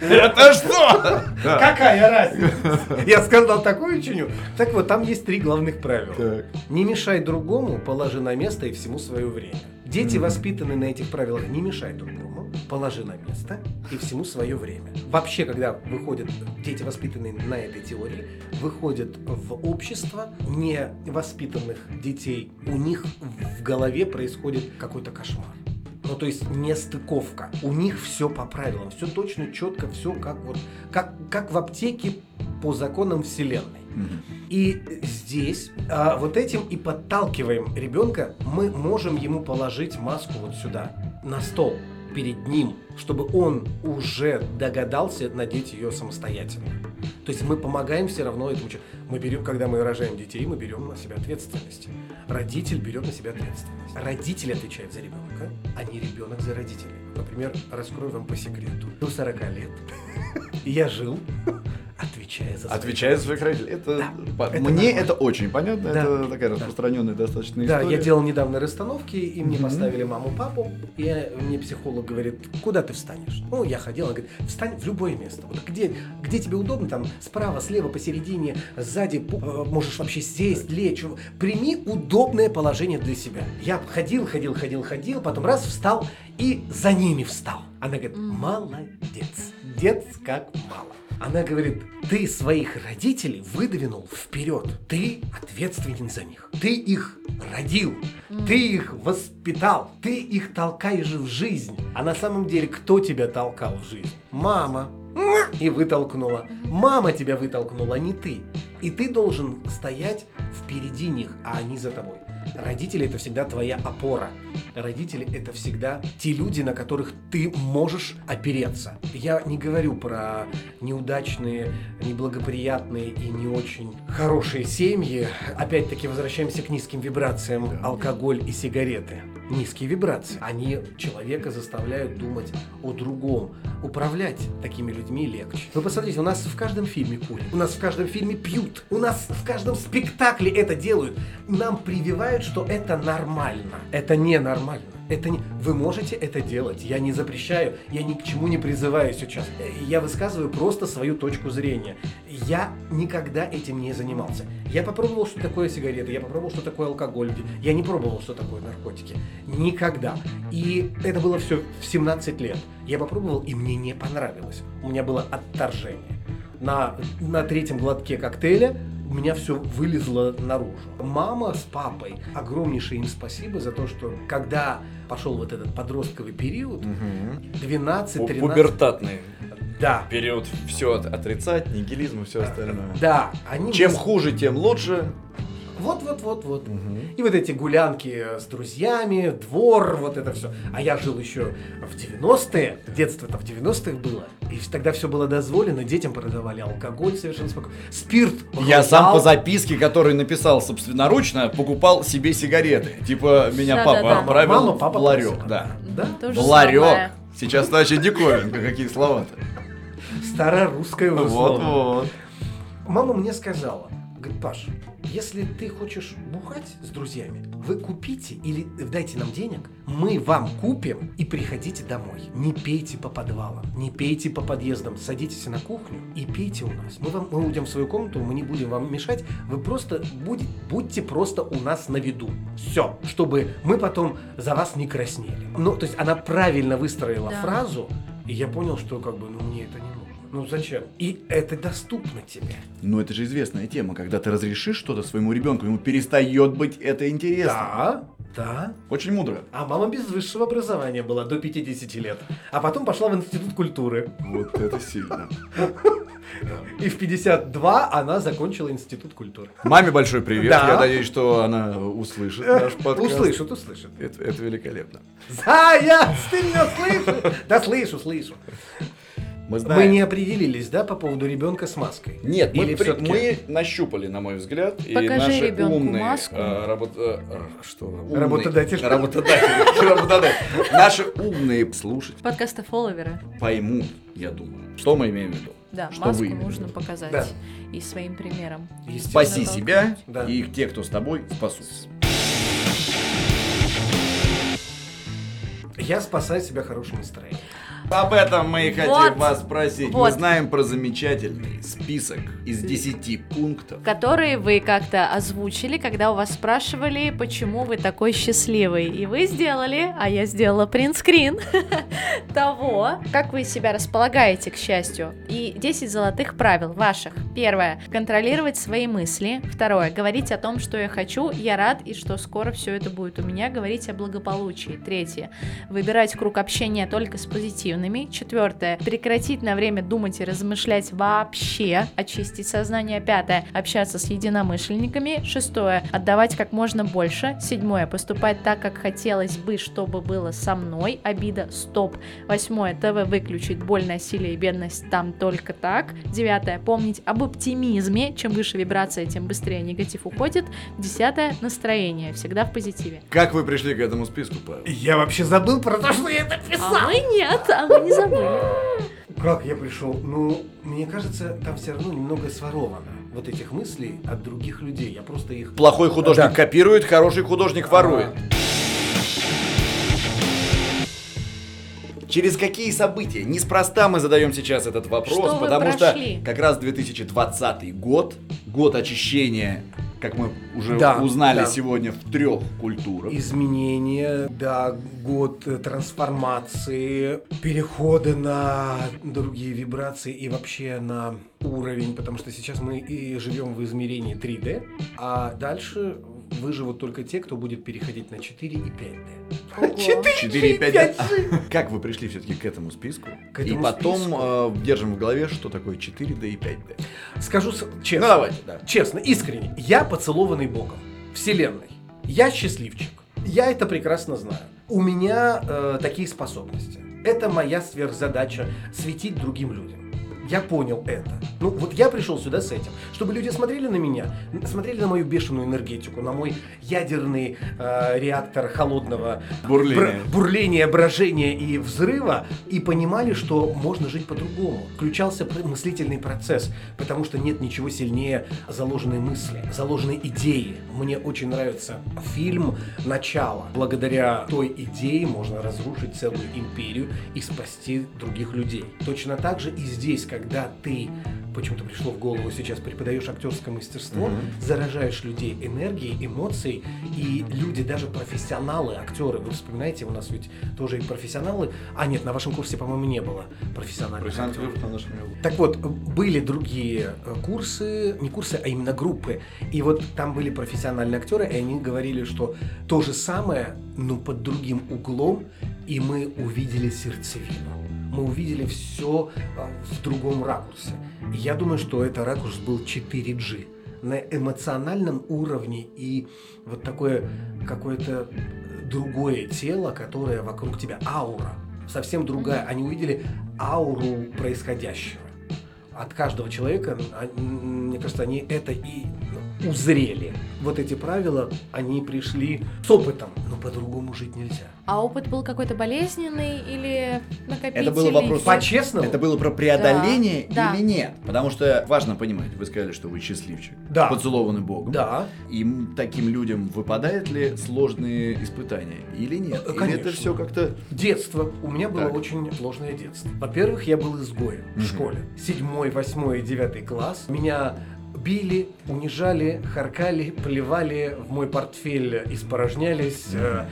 Это что? Да. Какая разница? Я сказал такую чиню. Так вот, там есть три главных правила. Так. Не мешай другому, положи на место и всему свое время. Дети, воспитанные на этих правилах, не мешай другому, положи на место и всему свое время. Вообще, когда выходят дети, воспитанные на этой теории, выходят в общество невоспитанных детей, у них в голове происходит какой-то кошмар. Ну, то есть нестыковка. У них все по правилам, все точно, четко, все как вот, как, как в аптеке по законам Вселенной. И здесь а, вот этим и подталкиваем ребенка. Мы можем ему положить маску вот сюда, на стол, перед ним, чтобы он уже догадался надеть ее самостоятельно. То есть мы помогаем все равно этому человеку. Мы берем, когда мы рожаем детей, мы берем на себя ответственность. Родитель берет на себя ответственность. Родитель отвечает за ребенка, а не ребенок за родителей. Например, раскрою вам по секрету. До 40 лет я жил, отвечая за своих Отвечая за своих родителей. Это, Да, по- это мне нормально. это очень понятно. Да. Это такая Да. распространенная достаточно Да, история. я делал недавно расстановки, и мне Мгм. поставили маму, папу, и мне психолог говорит, куда ты встанешь? Ну, я ходил, он говорит, встань в любое место. Вот где, где тебе удобно, там, справа, слева, посередине, сзади, э, можешь вообще сесть, лечь. Прими удобное положение для себя. Я ходил, ходил, ходил, ходил, потом раз встал и за ними встал. Она говорит, молодец, дец как мало. Она говорит, ты своих родителей выдвинул вперед. Ты ответственен за них. Ты их родил. Ты их воспитал. Ты их толкаешь в жизнь. А на самом деле, кто тебя толкал в жизнь? Мама. И вытолкнула. Мама тебя вытолкнула, а не ты. И ты должен стоять впереди них, а они за тобой. Родители это всегда твоя опора. Родители это всегда те люди, на которых ты можешь опереться. Я не говорю про неудачные, неблагоприятные и не очень хорошие семьи. Опять-таки возвращаемся к низким вибрациям. Алкоголь и сигареты. Низкие вибрации. Они человека заставляют думать о другом. Управлять такими людьми легче. Вы посмотрите, у нас в каждом фильме курят. У нас в каждом фильме пьют. У нас в каждом спектакле это делают. Нам прививают, что это нормально. Это ненормально. Это не... Вы можете это делать. Я не запрещаю. Я ни к чему не призываю сейчас. Э, Я высказываю просто свою точку зрения. Я никогда этим не занимался. Я попробовал, что такое сигареты. Я попробовал, что такое алкоголь. Я не пробовал, что такое наркотики. Никогда. И это было все в 17 лет. Я попробовал, и мне не понравилось. У меня было отторжение. На, на третьем глотке коктейля у меня все вылезло наружу. Мама с папой, огромнейшее им спасибо за то, что когда пошел вот этот подростковый период, Мгм. 12-13... Пубертатный. Да. Вперед все отрицать, нигилизм и все остальное. Да, они... Чем мыс- хуже, тем лучше. Вот, вот, вот, вот. И вот эти гулянки с друзьями, двор, вот это все. А я жил еще в 90-е, детство-то в 90-х было. И тогда все было дозволено, детям продавали алкоголь совершенно спокойно. Спирт. Я сам по записке, который написал собственноручно, покупал себе сигареты. Типа меня Да-да-да. папа отправил Мама, папа в ларек. Да. Да? То же В ларек. самое. Сейчас значит диковинка, какие слова-то. Старорусское уже слово. Вот-вот. Мама мне сказала, говорит, Паш, если ты хочешь бухать с друзьями, вы купите или дайте нам денег, мы вам купим и приходите домой. Не пейте по подвалам, не пейте по подъездам, садитесь на кухню и пейте у нас. Мы, вам, мы уйдем в свою комнату, мы не будем вам мешать, вы просто будь- будьте просто у нас на виду. Все, чтобы мы потом за вас не краснели. Ну, то есть она правильно выстроила Да. фразу, и я понял, что как бы, ну, мне это не. Ну зачем? И это доступно тебе. Ну это же известная тема, когда ты разрешишь что-то своему ребенку, ему перестает быть это интересно. Да, да. Очень мудро. А мама без высшего образования была до 50 лет. А потом пошла в институт культуры. Вот это сильно. И в 52 она закончила институт культуры. Маме большой привет. Да. Я надеюсь, что она услышит наш подкаст. Услышат, услышат. Это, это великолепно. Заяц, ты меня слышишь? Да слышу, слышу. Мы Мы не определились, да, по поводу ребенка с маской? Нет, мы, при- мы нащупали, на мой взгляд, и Покажи наши ребенку умные маску. э, работ- э, э, что, умные- Работодатель. работодатели, работодатели. наши умные слушатели Подкаста фолловеры. поймут, я думаю, что мы имеем в виду. Да, Что маску вы нужно виду? показать. Да. И своим примером. Спаси себя Да. и те, кто с тобой, спасут. Я спасаю себя хорошим настроением. Об этом мы и хотим Вот. вас спросить. Мы Вот. знаем про замечательный список из 10 пунктов. которые вы как-то озвучили, когда у вас спрашивали, почему вы такой счастливый. И вы сделали, а я сделала принтскрин того, как вы себя располагаете к счастью. И 10 золотых правил ваших. Первое. Контролировать свои мысли. Второе. Говорить о том, что я хочу, я рад и что скоро все это будет у меня. Говорить о благополучии. Третье. Выбирать круг общения только с позитивными. Четвертое. Прекратить на время думать и размышлять вообще. Очистить сознание. Пятое. Общаться с единомышленниками. Шестое. Отдавать как можно больше. Седьмое. Поступать так, как хотелось бы, чтобы было со мной. Обида. Стоп. Восьмое. ТВ выключить. Боль, насилие и бедность там только так. Девятое. Помнить об оптимизме. Чем выше вибрация, тем быстрее негатив уходит. Десятое. Настроение. Всегда в позитиве. Как вы пришли к этому списку, Павел? Я вообще забыл про то, что я это писал. А мы нет, а мы не забыли. Как я пришел? Ну, мне кажется, там все равно немного своровано. Вот этих мыслей от других людей. Я просто их... Плохой художник Да. копирует, хороший художник ворует. Через какие события? Неспроста мы задаем сейчас этот вопрос, Что потому что как раз 2020 год, год очищения, как мы уже Да, узнали да. сегодня в трех культурах. Изменения, да, год трансформации, перехода на другие вибрации и вообще на уровень, потому что сейчас мы и живем в измерении 3D, а дальше выживут только те, кто будет переходить на 4 и 5D. Ого. 4 и 5. Как вы пришли все-таки к этому списку? К и этому потом списку? э, держим в голове, что такое 4D и 5D. Скажу с- Ну честно. давайте, да. Честно, искренне. Я поцелованный Богом. Вселенной. Я счастливчик. Я это прекрасно знаю. У меня э, такие способности. Это моя сверхзадача светить другим людям. Я понял это. Ну, вот я пришел сюда с этим, чтобы люди смотрели на меня, смотрели на мою бешеную энергетику, на мой ядерный э, реактор холодного Бурления. бр- бурления, брожения и взрыва, и понимали, что можно жить по-другому. Включался мыслительный процесс, потому что нет ничего сильнее заложенной мысли, заложенной идеи. Мне очень нравится фильм «Начало». Благодаря той идее можно разрушить целую империю и спасти других людей. Точно так же и здесь, когда ты почему-то пришло в голову сейчас, преподаешь актерское мастерство, заражаешь людей энергией, эмоцией, и люди, даже профессионалы, актеры, вы вспоминаете, у нас ведь тоже и профессионалы, а нет, на вашем курсе, по-моему, не было профессиональных актеров. Так вот, были другие э, курсы, не курсы, а именно группы. И вот там были профессиональные актеры, и они говорили, что то же самое ну, под другим углом, и мы увидели сердцевину. Мы увидели все в другом ракурсе. Я думаю, что это ракурс был 4G на эмоциональном уровне и вот такое какое-то другое тело, которое вокруг тебя, аура, совсем другая. Они увидели ауру происходящего. От каждого человека, а, мне кажется, они это и узрели. Вот эти правила, они пришли с опытом, но по-другому жить нельзя. А опыт был какой-то болезненный или накопительный? Это был вопрос По-честному? Это было про преодоление Да, да. или нет? Потому что важно понимать, вы сказали, что вы счастливчик. Да. Поцелованный Богом. Да. И таким людям выпадают ли сложные испытания или нет? Э, Или конечно. это все как-то... Детство. У меня было Так. очень сложное детство. Во-первых, я был изгоем в школе. Седьмой, восьмой и девятый класс. Меня били, унижали, харкали, плевали, в мой портфель испорожнялись. Э,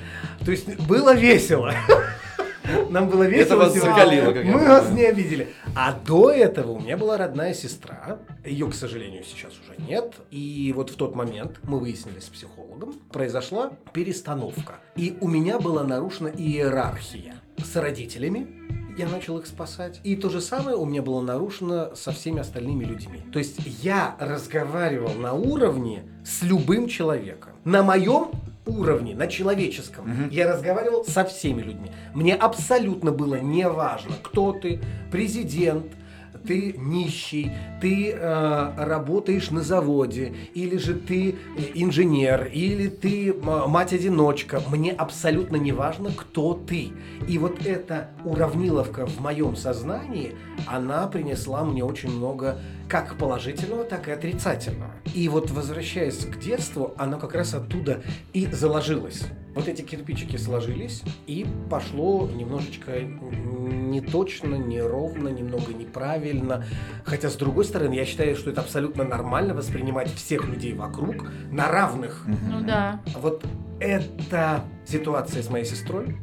То есть было весело. Нам было весело. вас сегодня. закалило, как Мы вас не обидели. А до этого у меня была родная сестра. Ее, к сожалению, сейчас уже нет. И вот в тот момент мы выяснили с психологом, произошла перестановка. И у меня была нарушена иерархия с родителями. Я начал их спасать. И то же самое у меня было нарушено со всеми остальными людьми. То есть я разговаривал на уровне с любым человеком. На моем уровне, на человеческом, я разговаривал со всеми людьми. Мне абсолютно было не важно, кто ты, президент, ты нищий, ты э, работаешь на заводе, или же ты э, инженер, или ты мать-одиночка. Мне абсолютно не важно, кто ты. И вот эта уравниловка в моем сознании, она принесла мне очень много как положительного, так и отрицательного. И вот возвращаясь к детству, оно как раз оттуда и заложилось. Вот эти кирпичики сложились, и пошло немножечко не точно, неровно, немного неправильно. Хотя, с другой стороны, я считаю, что это абсолютно нормально воспринимать всех людей вокруг на равных. Ну да. Вот эта ситуация с моей сестрой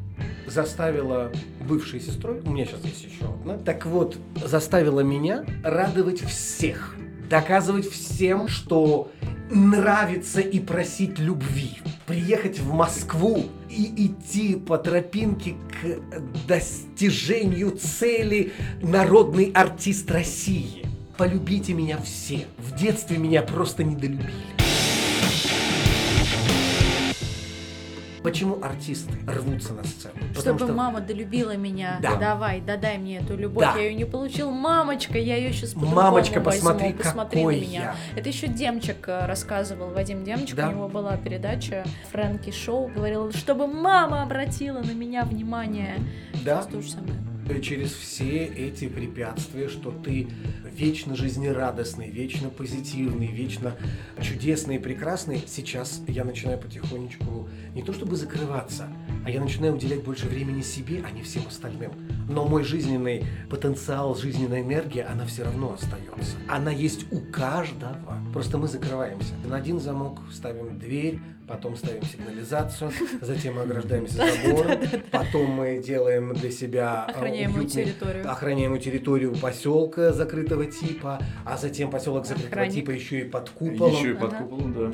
заставила бывшей сестрой, у меня сейчас есть еще одна, так вот, заставила меня радовать всех, доказывать всем, что нравится и просить любви, приехать в Москву и идти по тропинке к достижению цели народный артист России. Полюбите меня все. В детстве меня просто недолюбили. Почему артисты рвутся на сцену? Потому Чтобы что мама долюбила меня. Да. Давай, додай мне эту любовь. Да. Я ее не получил. Мамочка, я ее сейчас Мамочка, посмотри, посмотри какой на меня. я. Это еще Демчик э, рассказывал, Вадим Демчик, Да. у него была передача Фрэнки Шоу, говорил, чтобы мама обратила на меня внимание. Да. Сейчас то же самое. Через все эти препятствия, что ты вечно жизнерадостный, вечно позитивный, вечно чудесный и прекрасный, сейчас я начинаю потихонечку не то чтобы закрываться, а я начинаю уделять больше времени себе, а не всем остальным. Но мой жизненный потенциал, жизненная энергия, она все равно остается. Она есть у каждого. Просто мы закрываемся. На один замок ставим дверь, потом ставим сигнализацию, затем мы ограждаемся забором, потом мы делаем для себя а, Охраняемую уютный- территорию. охраняемую территорию поселка закрытого типа, а затем поселок закрытого Охранник. типа еще и под куполом. Еще и под Ага. куполом, да.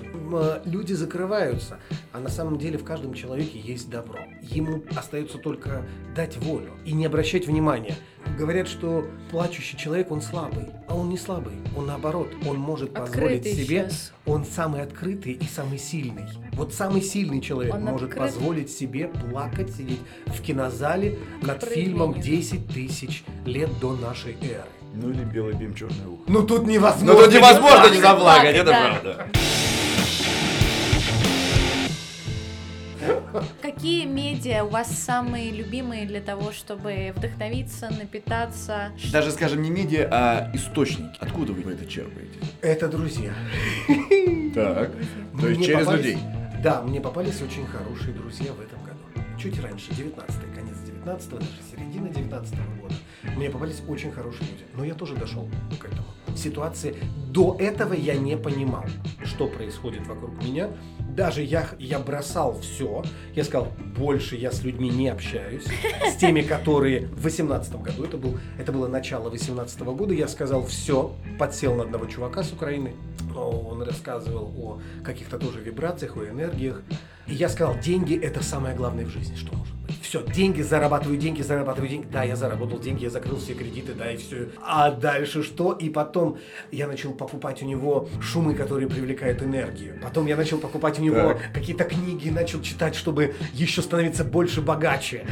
Э, Люди закрываются, а на самом деле в каждом человеке есть добро. Ему остается только дать волю и не обращать внимания. Говорят, что плачущий человек, он слабый, а он не слабый, он наоборот, он может позволить Открытый себе, щас. он самый открытый и самый сильный. Вот самый сильный человек Он может открыт. позволить себе плакать, сидеть в кинозале над фильмом «10 тысяч лет до нашей эры». Ну или белый бим, черное ухо. Ну тут невозможно. Ну тут невозможно не плакать. заплакать, это Да. правда. Какие медиа у вас самые любимые для того, чтобы вдохновиться, напитаться? Даже, скажем, не медиа, а источники. Откуда вы это черпаете? Это друзья. Так. То есть через людей. Да, мне попались очень хорошие друзья в этом году. Чуть раньше, 19 конец 19 даже середина 19 года. Мне попались очень хорошие люди. Но я тоже дошел к этому. Ситуации до этого я не понимал, что происходит вокруг меня. Даже я, я бросал все. Я сказал, больше я с людьми не общаюсь. С теми, которые в 18 году, это, был, это было начало 18 года, я сказал, все, подсел на одного чувака с Украины. Он рассказывал о каких-то тоже вибрациях, о энергиях. И я сказал, деньги это самое главное в жизни, что быть. Все, деньги, зарабатываю деньги, зарабатываю деньги. Да, я заработал деньги, я закрыл все кредиты, да, и все. А дальше что? И потом я начал покупать у него шумы, которые привлекают энергию. Потом я начал покупать у него какие-то книги, начал читать, чтобы еще становиться больше богаче.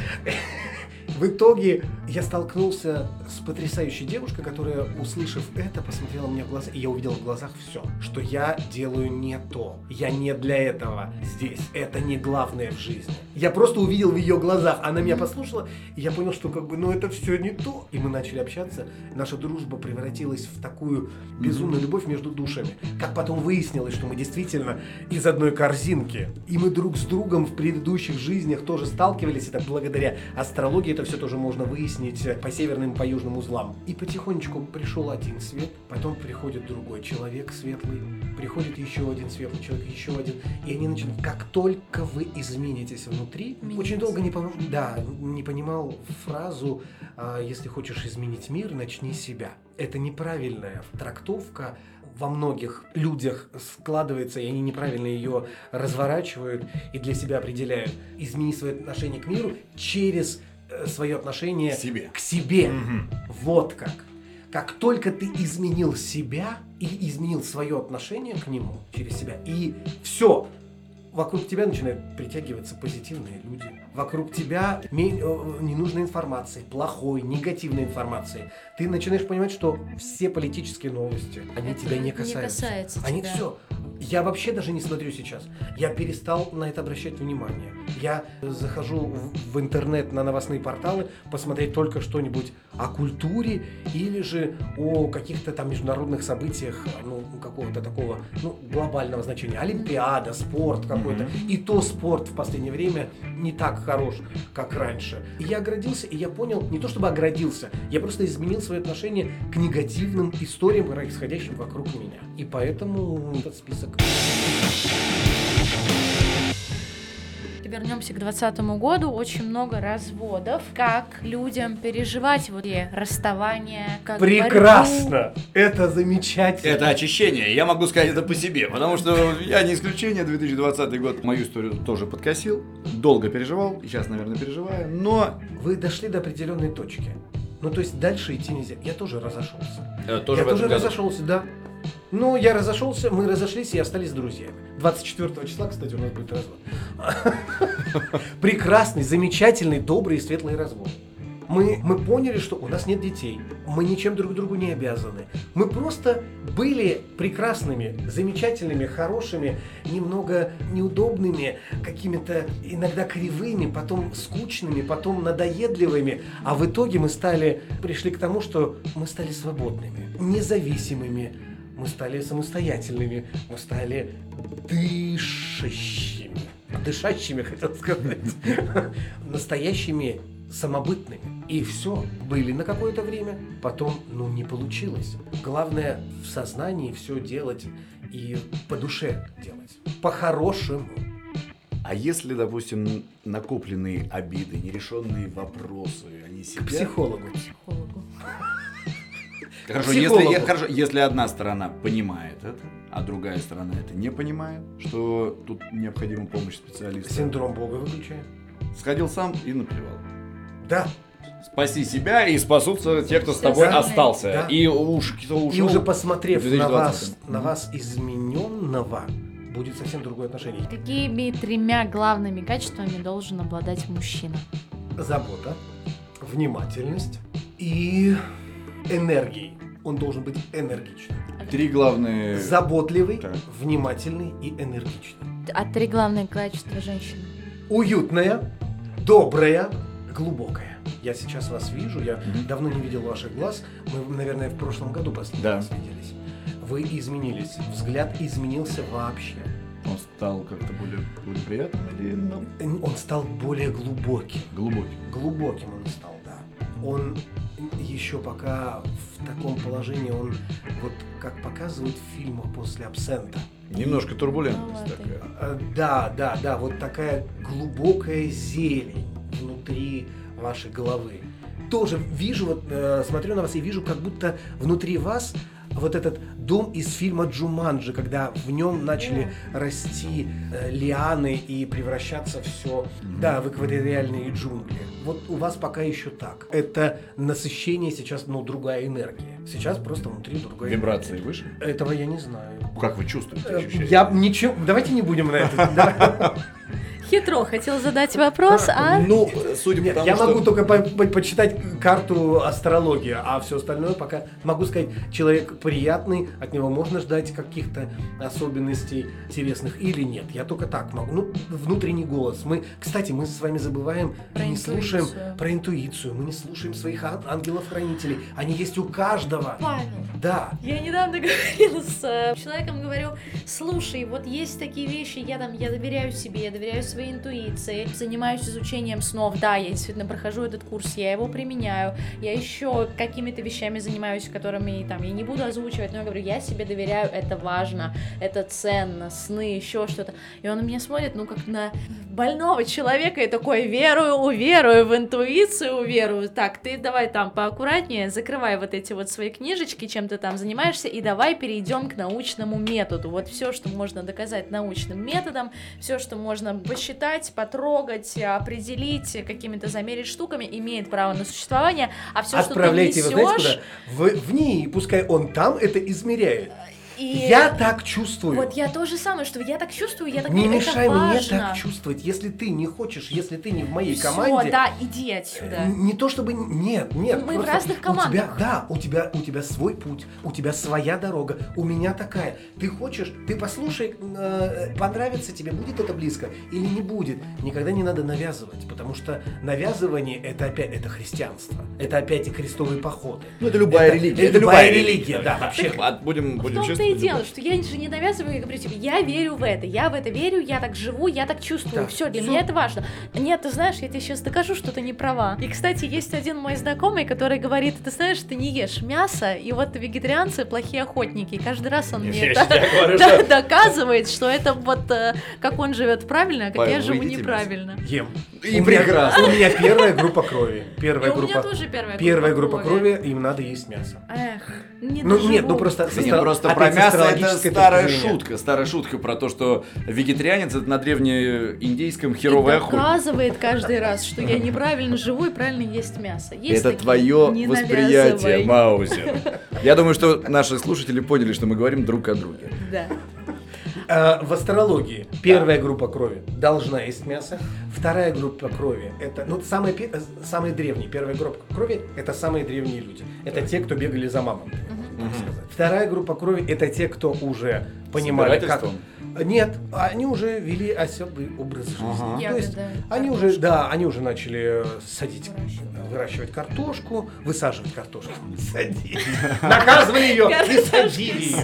В итоге я столкнулся с потрясающей девушкой, которая, услышав это, посмотрела мне в глаза, и я увидел в глазах все, что я делаю не то. Я не для этого здесь. Это не главное в жизни. Я просто увидел в ее глазах. Она меня послушала, и я понял, что как бы, ну это все не то. И мы начали общаться. Наша дружба превратилась в такую безумную любовь между душами. Как потом выяснилось, что мы действительно из одной корзинки. И мы друг с другом в предыдущих жизнях тоже сталкивались. Это благодаря астрологии это все тоже можно выяснить э, по северным, по южным узлам. И потихонечку пришел один свет, потом приходит другой человек светлый, приходит еще один светлый человек, еще один. И они начинают, как только вы изменитесь внутри, Меняется. очень долго не, пом- да, не понимал фразу а, «если хочешь изменить мир, начни себя». Это неправильная трактовка во многих людях складывается, и они неправильно ее разворачивают и для себя определяют. Измени свое отношение к миру через свое отношение К себе. К себе. Вот как. Как только ты изменил себя и изменил свое отношение к нему через себя, и все, вокруг тебя начинают притягиваться позитивные люди. Вокруг тебя э, ненужной информации, плохой, негативной информации. Ты начинаешь понимать, что все политические новости, они Это тебя не не касаются. касается Они тебя. все. Я вообще даже не смотрю сейчас. Я перестал на это обращать внимание. Я захожу в, интернет на новостные порталы посмотреть только что-нибудь о культуре или же о каких-то там международных событиях, ну, какого-то такого, ну, глобального значения. Олимпиада, спорт какой-то. И то спорт в последнее время не так хорош, как раньше. И я оградился, и я понял, не то чтобы оградился, я просто изменил свое отношение к негативным историям, происходящим вокруг меня. И поэтому этот список. Вернемся к 2020 году. Очень много разводов. Как людям переживать вот эти расставания? Как Прекрасно! Это замечательно! Это очищение, я могу сказать это по себе, потому что я не исключение, 2020 год мою историю тоже подкосил, долго переживал, и сейчас, наверное, переживаю, но Вы дошли до определенной точки. Ну, то есть дальше идти нельзя. Я тоже разошелся. э, я в тоже этом году. разошелся, да. Ну, я разошелся, мы разошлись и остались друзьями. 24 числа, кстати, у нас будет развод. Прекрасный, замечательный, добрый и светлый развод. Мы, мы поняли, что у нас нет детей, мы ничем друг другу не обязаны. Мы просто были прекрасными, замечательными, хорошими, немного неудобными, какими-то иногда кривыми, потом скучными, потом надоедливыми. А в итоге мы стали, пришли к тому, что мы стали свободными, независимыми, мы стали самостоятельными, мы стали дышащими. Дышащими, хотел сказать. Настоящими самобытными. И все, были на какое-то время, потом, ну, не получилось. Главное в сознании все делать и по душе делать. По-хорошему. А если, допустим, накопленные обиды, нерешенные вопросы, они К себя... психологу. Психологу. Хорошо, если, хорошо, если одна сторона понимает это, а другая сторона это не понимает, что тут необходима помощь специалиста. Синдром Бога выключаем. Сходил сам и наплевал. Да. Спаси себя и спасутся те, кто с тобой остальные. остался. Да. И уж кто ушел. И уже посмотрев на 2020. вас, на вас измененного, будет совсем другое отношение. Какими тремя главными качествами должен обладать мужчина? Забота, внимательность и энергией. Он должен быть энергичным. Три главные... Заботливый, Так. внимательный и энергичный. А три главные качества женщины? Уютная, добрая, глубокая. Я сейчас вас вижу, я Мгм. давно не видел ваших глаз. Мы, наверное, в прошлом году последний Да. раз виделись. Вы изменились, взгляд изменился вообще. Он стал как-то более, более приятным или ну, Он стал более глубоким. глубоким? Глубоким он стал, да. Он еще пока в таком положении, он вот как показывают в фильмах после абсента. Немножко турбулентность такая. Э, Да, да, да, вот такая глубокая зелень внутри вашей головы. Тоже вижу, вот э, смотрю на вас и вижу, как будто внутри вас вот этот дом из фильма Джуманджи, когда в нем начали расти э, лианы и превращаться все, да, в экваториальные джунгли. Вот у вас пока еще так. Это насыщение сейчас, ну, другая энергия. Сейчас просто внутри другая Вибрации выше? энергия. Этого я не знаю. Как вы чувствуете Э, ощущения? Я ничего. Давайте не будем на это. Хитро хотел задать вопрос, а? Ну, судя по тому, я могу только по- по- почитать карту астрологии, а все остальное пока могу сказать, человек приятный, от него можно ждать каких-то особенностей интересных или нет. Я только так могу. Ну, внутренний голос. Мы, кстати, мы с вами забываем Про и не слушаем про интуицию. Мы не слушаем своих ан- ангелов-хранителей. Они есть у каждого. Павел, Да. Я недавно говорила с э, человеком, говорю, слушай, вот есть такие вещи, я там, я доверяю себе, я доверяю своей интуиции, занимаюсь изучением снов, да, я действительно прохожу этот курс, я его применяю, я еще какими-то вещами занимаюсь, которыми там я не буду озвучивать, но я говорю, я себе доверяю, это важно, это ценно, сны, еще что-то. И он на меня смотрит, ну, как на больного человека, и такой, верую, уверую, в интуицию уверую. Так, ты давай там поаккуратнее, закрывай вот эти вот свои книжечки, чем ты там занимаешься, и давай перейдем к научному методу. Вот все, что можно доказать научным методом, все, что можно посчитать, потрогать, определить, какими-то замерить штуками, имеет право на существование, а все, что ты Отправляйте, знаете несешь, куда? В, в НИИ, пускай он там это измеряет. И... Я так чувствую. Вот я то же самое, что я так чувствую, я так Не это мешай мне важно. так чувствовать. Если ты не хочешь, если ты не в моей Всё, команде. да, иди отсюда. Не то чтобы нет, нет. Мы в просто разных У командах. тебя, да, у тебя, у тебя свой путь, у тебя своя дорога, у меня такая. Ты хочешь, ты послушай, э, понравится тебе, будет это близко или не будет. Никогда не надо навязывать, потому что навязывание это опять это христианство, это опять и крестовые походы. Ну, это любая Это- религия. это любая религия, да, вообще. Ладно, будем, будем честны. И дело, что я же не навязываю, я говорю тебе, я верю в это, я в это верю, я так живу, я так чувствую, Да, все, для всё. меня это важно. Нет, ты знаешь, я тебе сейчас докажу, что ты не права. И, кстати, есть один мой знакомый, который говорит, ты знаешь, ты не ешь мясо, и вот вегетарианцы плохие охотники, и каждый раз он мне это доказывает, что это вот э, как он живет правильно, а как я живу неправильно. Ем. И у меня, прекрасно. у меня первая группа крови. Первая И у группа. меня тоже первая, Первая группа крови, им надо есть мясо. Эх, не Ну нет, ну просто просто про с мясо это старая шутка, старая шутка про то, что вегетарианец это на древнеиндейском херовый и охотник. доказывает каждый раз, что я неправильно живу и правильно есть мясо. Есть Это твое восприятие. Маузер. Я думаю, что наши слушатели поняли, что мы говорим друг о друге. Да. Э, в астрологии первая группа крови должна есть мясо, вторая группа крови это ну самые э, самые древние. Первая группа крови это самые древние люди. Это те, кто бегали за мамонтами. Так сказать. Вторая группа крови это те, кто уже понимали, как нет, они уже вели оседлый образ жизни. Ага. То есть Ягоды, они уже, да, они уже начали э, садить, Выращивать. выращивать картошку, высаживать картошку, садить, наказывали ее и садили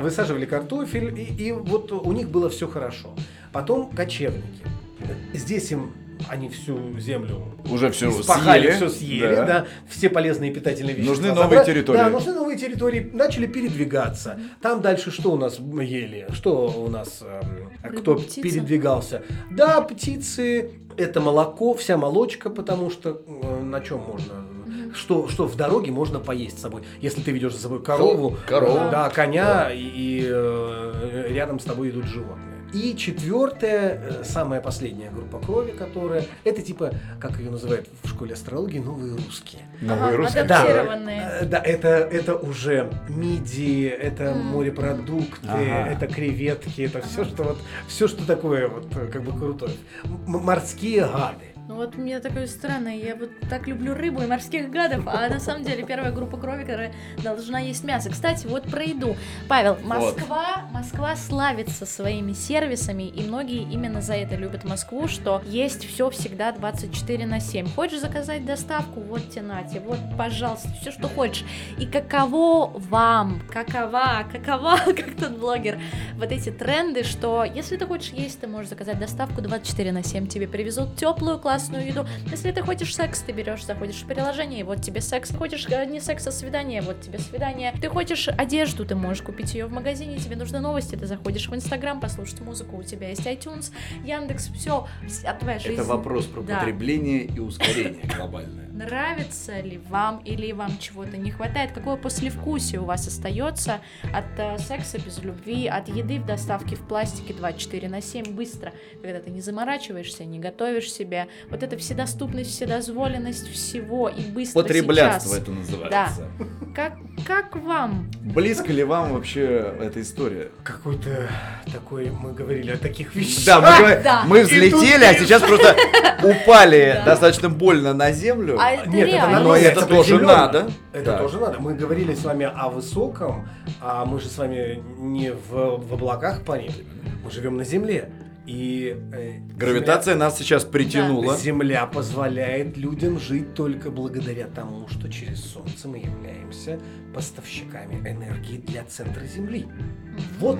высаживали картофель, и вот у них было все хорошо. Потом кочевники. Здесь им они всю землю Уже все испахали, съели. все съели, да. все полезные питательные вещества. Нужны новые забрали. территории. Да, нужны новые территории, начали передвигаться. Там дальше что у нас ели? Что у нас, эм, кто птица. передвигался? Да, птицы, это молоко, вся молочка, потому что э, на чем можно что, что в дороге можно поесть с собой. Если ты ведешь за собой корову, Корову. да, коня, и, и, э, рядом с тобой идут животные. И четвертая, э, самая последняя группа крови, которая, это типа, как ее называют в школе астрологии, новые русские. Новые Ага, русские. Да, э, да, это, это уже мидии, это морепродукты, Ага. это креветки, это все, что вот, все, что такое вот э, как бы крутое. М- морские гады. Ну вот мне такое странное, я вот так люблю рыбу и морских гадов, а на самом деле первая группа крови, которая должна есть мясо. Кстати, вот про еду. Павел, Москва, Москва славится своими сервисами, и многие именно за это любят Москву, что есть все всегда 24 на 7. Хочешь заказать доставку? Вот тебе нате, вот, пожалуйста, все, что хочешь. И каково вам, какова, какова, как тот блогер, вот эти тренды, что если ты хочешь есть, ты можешь заказать доставку 24 на 7, тебе привезут теплую классную классную еду. Если ты хочешь секс, ты берешь, заходишь в приложение, и вот тебе секс. Хочешь э, не секс, а свидание, вот тебе свидание. Ты хочешь одежду, ты можешь купить ее в магазине, тебе нужны новости, ты заходишь в Инстаграм, послушать музыку, у тебя есть iTunes, Яндекс, все, твоя жизнь. Это вопрос про Да. потребление и ускорение глобальное. Нравится ли вам или вам чего-то не хватает? Какое послевкусие у вас остается от э, секса без любви, от еды в доставке в пластике 24 на 7 быстро, когда ты не заморачиваешься, не готовишь себе. Вот эта вседоступность, вседозволенность всего и быстро Потреблятство сейчас. это называется. Как, как вам? Близко ли вам вообще эта история? Какой-то такой, мы говорили о таких вещах. Да, мы, говорим- Да. мы взлетели, а сейчас просто упали Да. достаточно больно на землю. А это Нет, это реально. Но нормально, это тоже надо. Это Так. тоже надо. Мы говорили с вами о высоком, а мы же с вами не в, в облаках парили. Мы живем на Земле. И э, Гравитация нас сейчас притянула. Земля, Земля позволяет людям жить только благодаря тому, что через Солнце мы являемся поставщиками энергии для центра Земли. Вот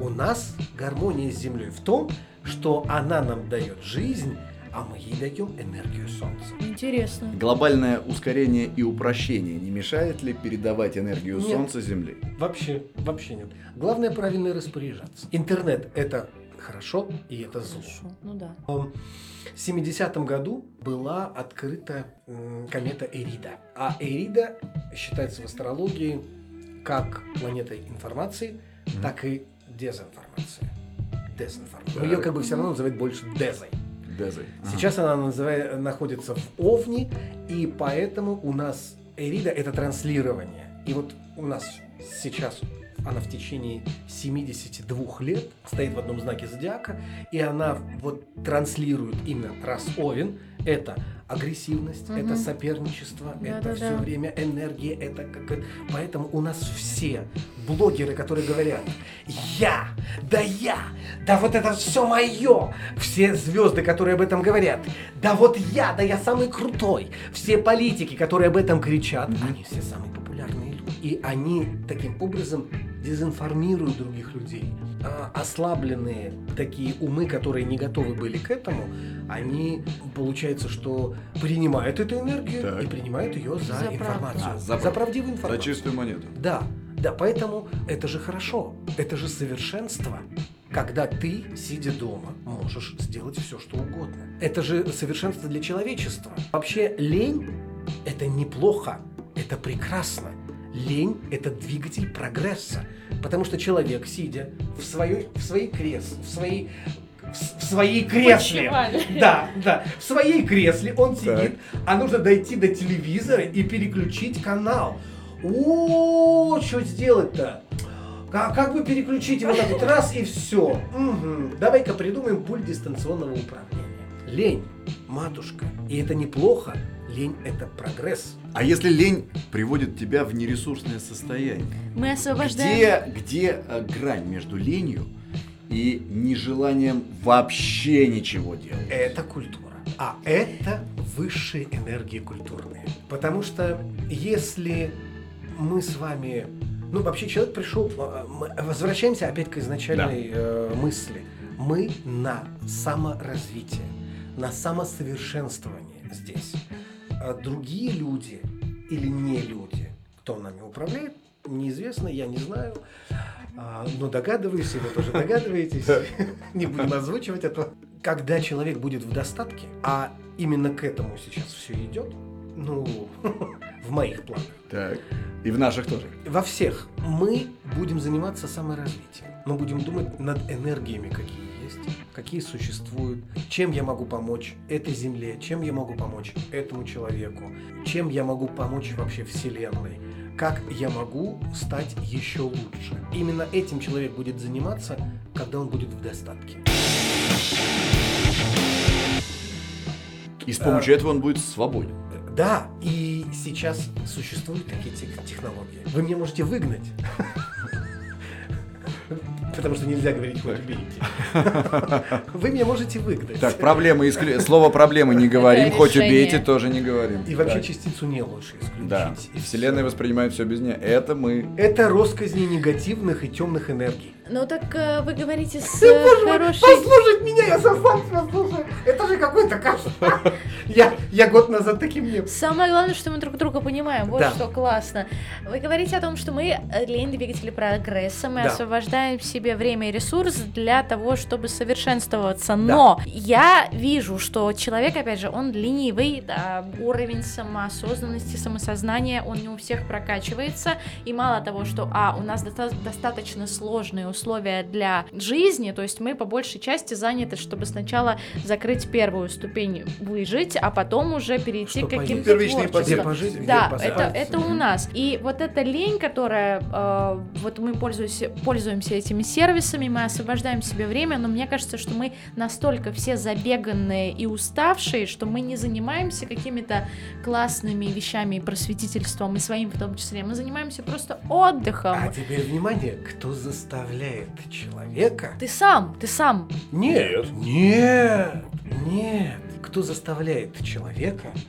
у нас гармония с Землей в том, что она нам дает жизнь, а мы ей даем энергию Солнца. Интересно. Глобальное ускорение и упрощение не мешает ли передавать энергию Нет. Солнца Земле? Вообще, вообще нет. Главное правильно распоряжаться. Интернет это хорошо и это зло. Хорошо, ну да. В 70-м году была открыта комета Эрида. А Эрида считается в астрологии как планетой информации, так и дезинформации. Дезинформация. Ее как бы все равно называют больше дезой. Дезой. Сейчас она называет, находится в Овне, и поэтому у нас Эрида это транслирование. И вот у нас сейчас она в течение 72 лет стоит в одном знаке зодиака, и она вот транслирует именно раз Овен, это агрессивность, Мгм. это соперничество, это Да-да-да. все время энергия, это как... это- Поэтому у нас все блогеры, которые говорят, я, да я, да вот это все мое, все звезды, которые об этом говорят, да вот я, да я самый крутой, все политики, которые об этом кричат, они все самые. И они таким образом дезинформируют других людей. А ослабленные такие умы, которые не готовы были к этому, они, получается, что принимают эту энергию Так. и принимают ее за, За информацию. А, за за, правду. правдивую За информацию. чистую монету. Да, да, поэтому это же хорошо, это же совершенство, когда ты, сидя дома, можешь сделать все, что угодно. Это же совершенство для человечества. Вообще лень – это неплохо, это прекрасно. Лень – это двигатель прогресса, потому что человек, сидя в своей, в своей крес, в своей в своей кресле. Почивали. Да, да. В своей кресле он Так. сидит, а нужно дойти до телевизора и переключить канал. О, что сделать-то? Как, как бы переключить его так вот раз и все. Давай-ка придумаем пульт дистанционного управления. Лень, матушка. И это неплохо. Лень это прогресс. А если лень приводит тебя в нересурсное состояние? Мы освобождаем... Где, где э, грань между ленью и нежеланием вообще ничего делать? Это культура. А это высшие энергии культурные. Потому что если мы с вами... Ну, вообще человек пришел... э, Возвращаемся опять к изначальной э, мысли. Мы на саморазвитие, на самосовершенствование здесь. А другие люди или не люди, кто нами управляет, неизвестно, я не знаю. А, но догадываюсь, и вы тоже догадываетесь. Не будем озвучивать этого. Когда человек будет в достатке, а именно к этому сейчас все идет, ну, в моих планах, Так. И в наших тоже. во всех мы будем заниматься саморазвитием. Мы будем думать над энергиями, какие есть, какие существуют, чем я могу помочь этой земле, чем я могу помочь этому человеку, чем я могу помочь вообще Вселенной, как я могу стать еще лучше. Именно этим человек будет заниматься, когда он будет в достатке. И с помощью этого он будет свободен. Да, и сейчас существуют такие тех- технологии. Вы меня можете выгнать. Потому что нельзя говорить «хоть убейте». Вы меня можете выгнать. Так, проблемы исклю... Слово проблемы не говорим, хоть решение. убейте, тоже не говорим. И вообще Так. частицу не лучше исключить. Да. И Вселенная воспринимает все без нее. Это мы. Это росказни негативных и темных энергий. Ну так э, вы говорите с Ты, э, боже хорошей... послушать меня, я сам себя слушаю. Это же какой-то кошмар. Я, я год назад таким не был. Самое главное, что мы друг друга понимаем. Вот Да. что классно. Вы говорите о том, что мы лень двигатели прогресса, мы Да. освобождаем себе время и ресурс для того, чтобы совершенствоваться. Но я вижу, что человек, опять же, он ленивый, да, уровень самоосознанности, самосознания, он не у всех прокачивается. И мало того, что, а, у нас доста- достаточно сложные условия для жизни, то есть мы по большей части заняты, чтобы сначала закрыть первую ступень, выжить, а потом уже перейти Что к каким-то? Первичные творчествам. Пожить, Да, это, это у нас. И вот эта лень, которая, э, вот мы пользуемся, пользуемся этими сервисами, мы освобождаем себе время, но мне кажется, что мы настолько все забеганные и уставшие, что мы не занимаемся какими-то классными вещами и просветительством, и своим в том числе. Мы занимаемся просто отдыхом. А теперь внимание, кто заставляет человека? Ты сам, ты сам. Нет, нет, нет. Кто заставляет человека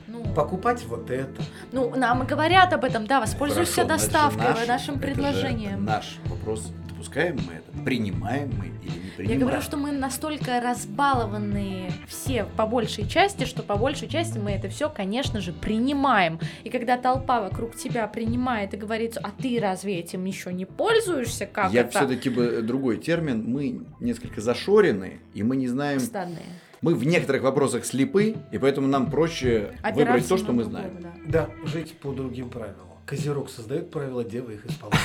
Ну, покупать вот это? ну, нам говорят об этом, да, воспользуйся Хорошо, значит, доставкой, наш- нашим это же предложением. наш вопрос. Допускаем мы это? Принимаем мы или не Я принимаем? говорю, что мы настолько разбалованные все по большей части, что по большей части мы это все, конечно же, принимаем. И когда толпа вокруг тебя принимает и говорит, а ты разве этим еще не пользуешься? Как Я все-таки бы другой термин. Мы несколько зашорены, и мы не знаем. Стадные. Мы в некоторых вопросах слепы, и поэтому нам проще выбрать Опираться то, на что мы другого, знаем. да. Да, жить по другим правилам. Козерог создает правила, дева их исполняет.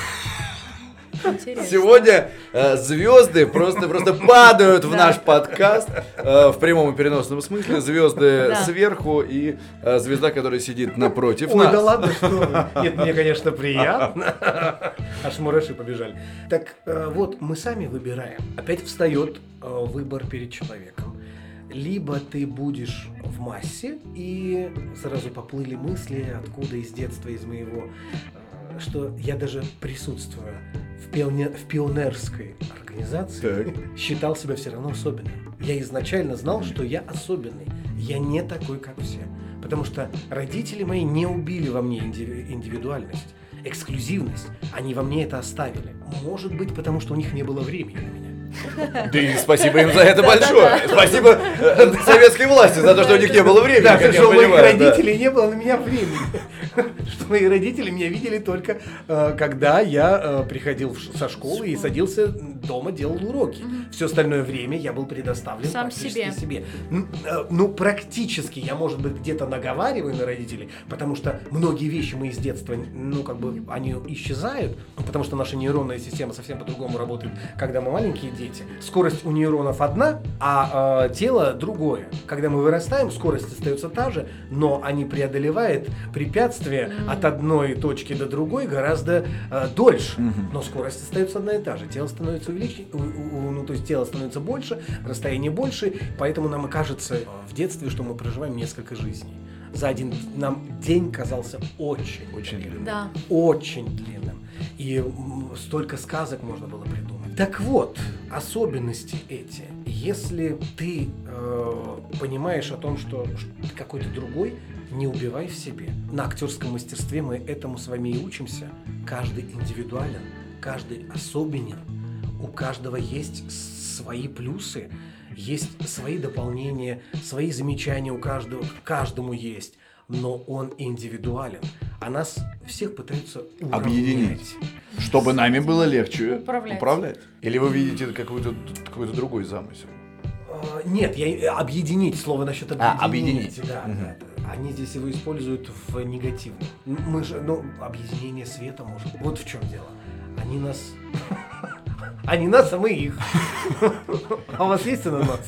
Интересно. Сегодня э, звезды просто просто падают в Да. наш подкаст э, в прямом и переносном смысле. Звезды Да. сверху и э, звезда, которая сидит напротив Ой, нас. да ладно, что вы. Нет, мне, конечно, приятно. Аж мураши побежали. Так э, вот, мы сами выбираем. Опять встает э, выбор перед человеком. Либо ты будешь в массе, и сразу поплыли мысли, откуда из детства, из моего, э, что я даже присутствую в, пионе- в пионерской организации, Так. считал себя все равно особенным. Я изначально знал, что я особенный. Я не такой, как все. Потому что родители мои не убили во мне инди- индивидуальность, эксклюзивность. Они во мне это оставили. Может быть, потому что у них не было времени на меня. Да и спасибо им за это большое. Спасибо э, советской власти за то, что у них не было времени. Да, что у моих родителей не было на меня времени. Что мои родители меня видели только, э, когда я э, приходил со школы и садился дома, делал уроки. Все остальное время я был предоставлен Сам себе. себе. Ну, практически я, может быть, где-то наговариваю на родителей, потому что многие вещи мы из детства, ну, как бы, они исчезают, потому что наша нейронная система совсем по-другому работает, когда мы маленькие дети. Скорость у нейронов одна, а э, тело другое. Когда мы вырастаем, скорость остается та же, но они преодолевают препятствия от одной точки до другой гораздо э, дольше. Но скорость остается одна и та же. Тело становится увеличить, ну, то есть тело становится больше, расстояние больше, поэтому нам и кажется э, в детстве, что мы проживаем несколько жизней. За один нам день казался очень, Очень длинный. Да. очень длинным. И столько сказок можно было придумать. Так вот, особенности эти. Если ты э, понимаешь о том, что ты какой-то другой, не убивай в себе. На актерском мастерстве мы этому с вами и учимся. Каждый индивидуален, каждый особенен. У каждого есть свои плюсы, есть свои дополнения, свои замечания у каждого, каждому есть. Но он индивидуален. А нас всех пытаются Объединить. Чтобы нами было легче Управлять. Или вы видите какой-то какой-то другой замысел? А, Нет, я э, объединить слово насчет объединить. А, объединить. Да, Мгм. да, да. Они здесь его используют в негативном. Мы же, ну, объединение света может. Вот в чем дело. Они нас. Они нас, а мы их. А у вас есть ананас?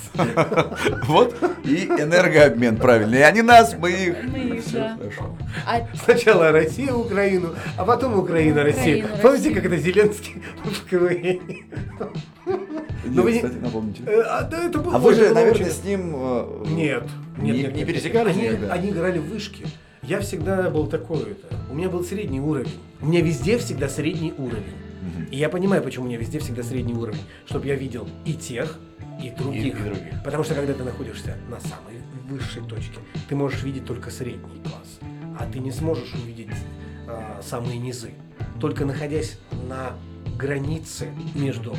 Вот и энергообмен правильный. И они нас, мы их. Мы их, да. хорошо. А Сначала Россия Украину, а потом Украина Россию. Украина, Помните, как это Зеленский в КВН? Нет, вы не- кстати, напомните. Э, А, да, это было А вы же, наверное, очень- с ним... э, Нет, Не- нет, не нет. пересекались Они, никогда? они играли в вышки. Я всегда был такой это. У меня был средний уровень. У меня везде всегда средний уровень. И я понимаю, почему у меня везде всегда средний уровень. Чтобы я видел и тех, и других. И- и других. Потому что когда ты находишься на самой высшей точке, ты можешь видеть только средний класс. А ты не сможешь увидеть а, самые низы. Только находясь на границы между э,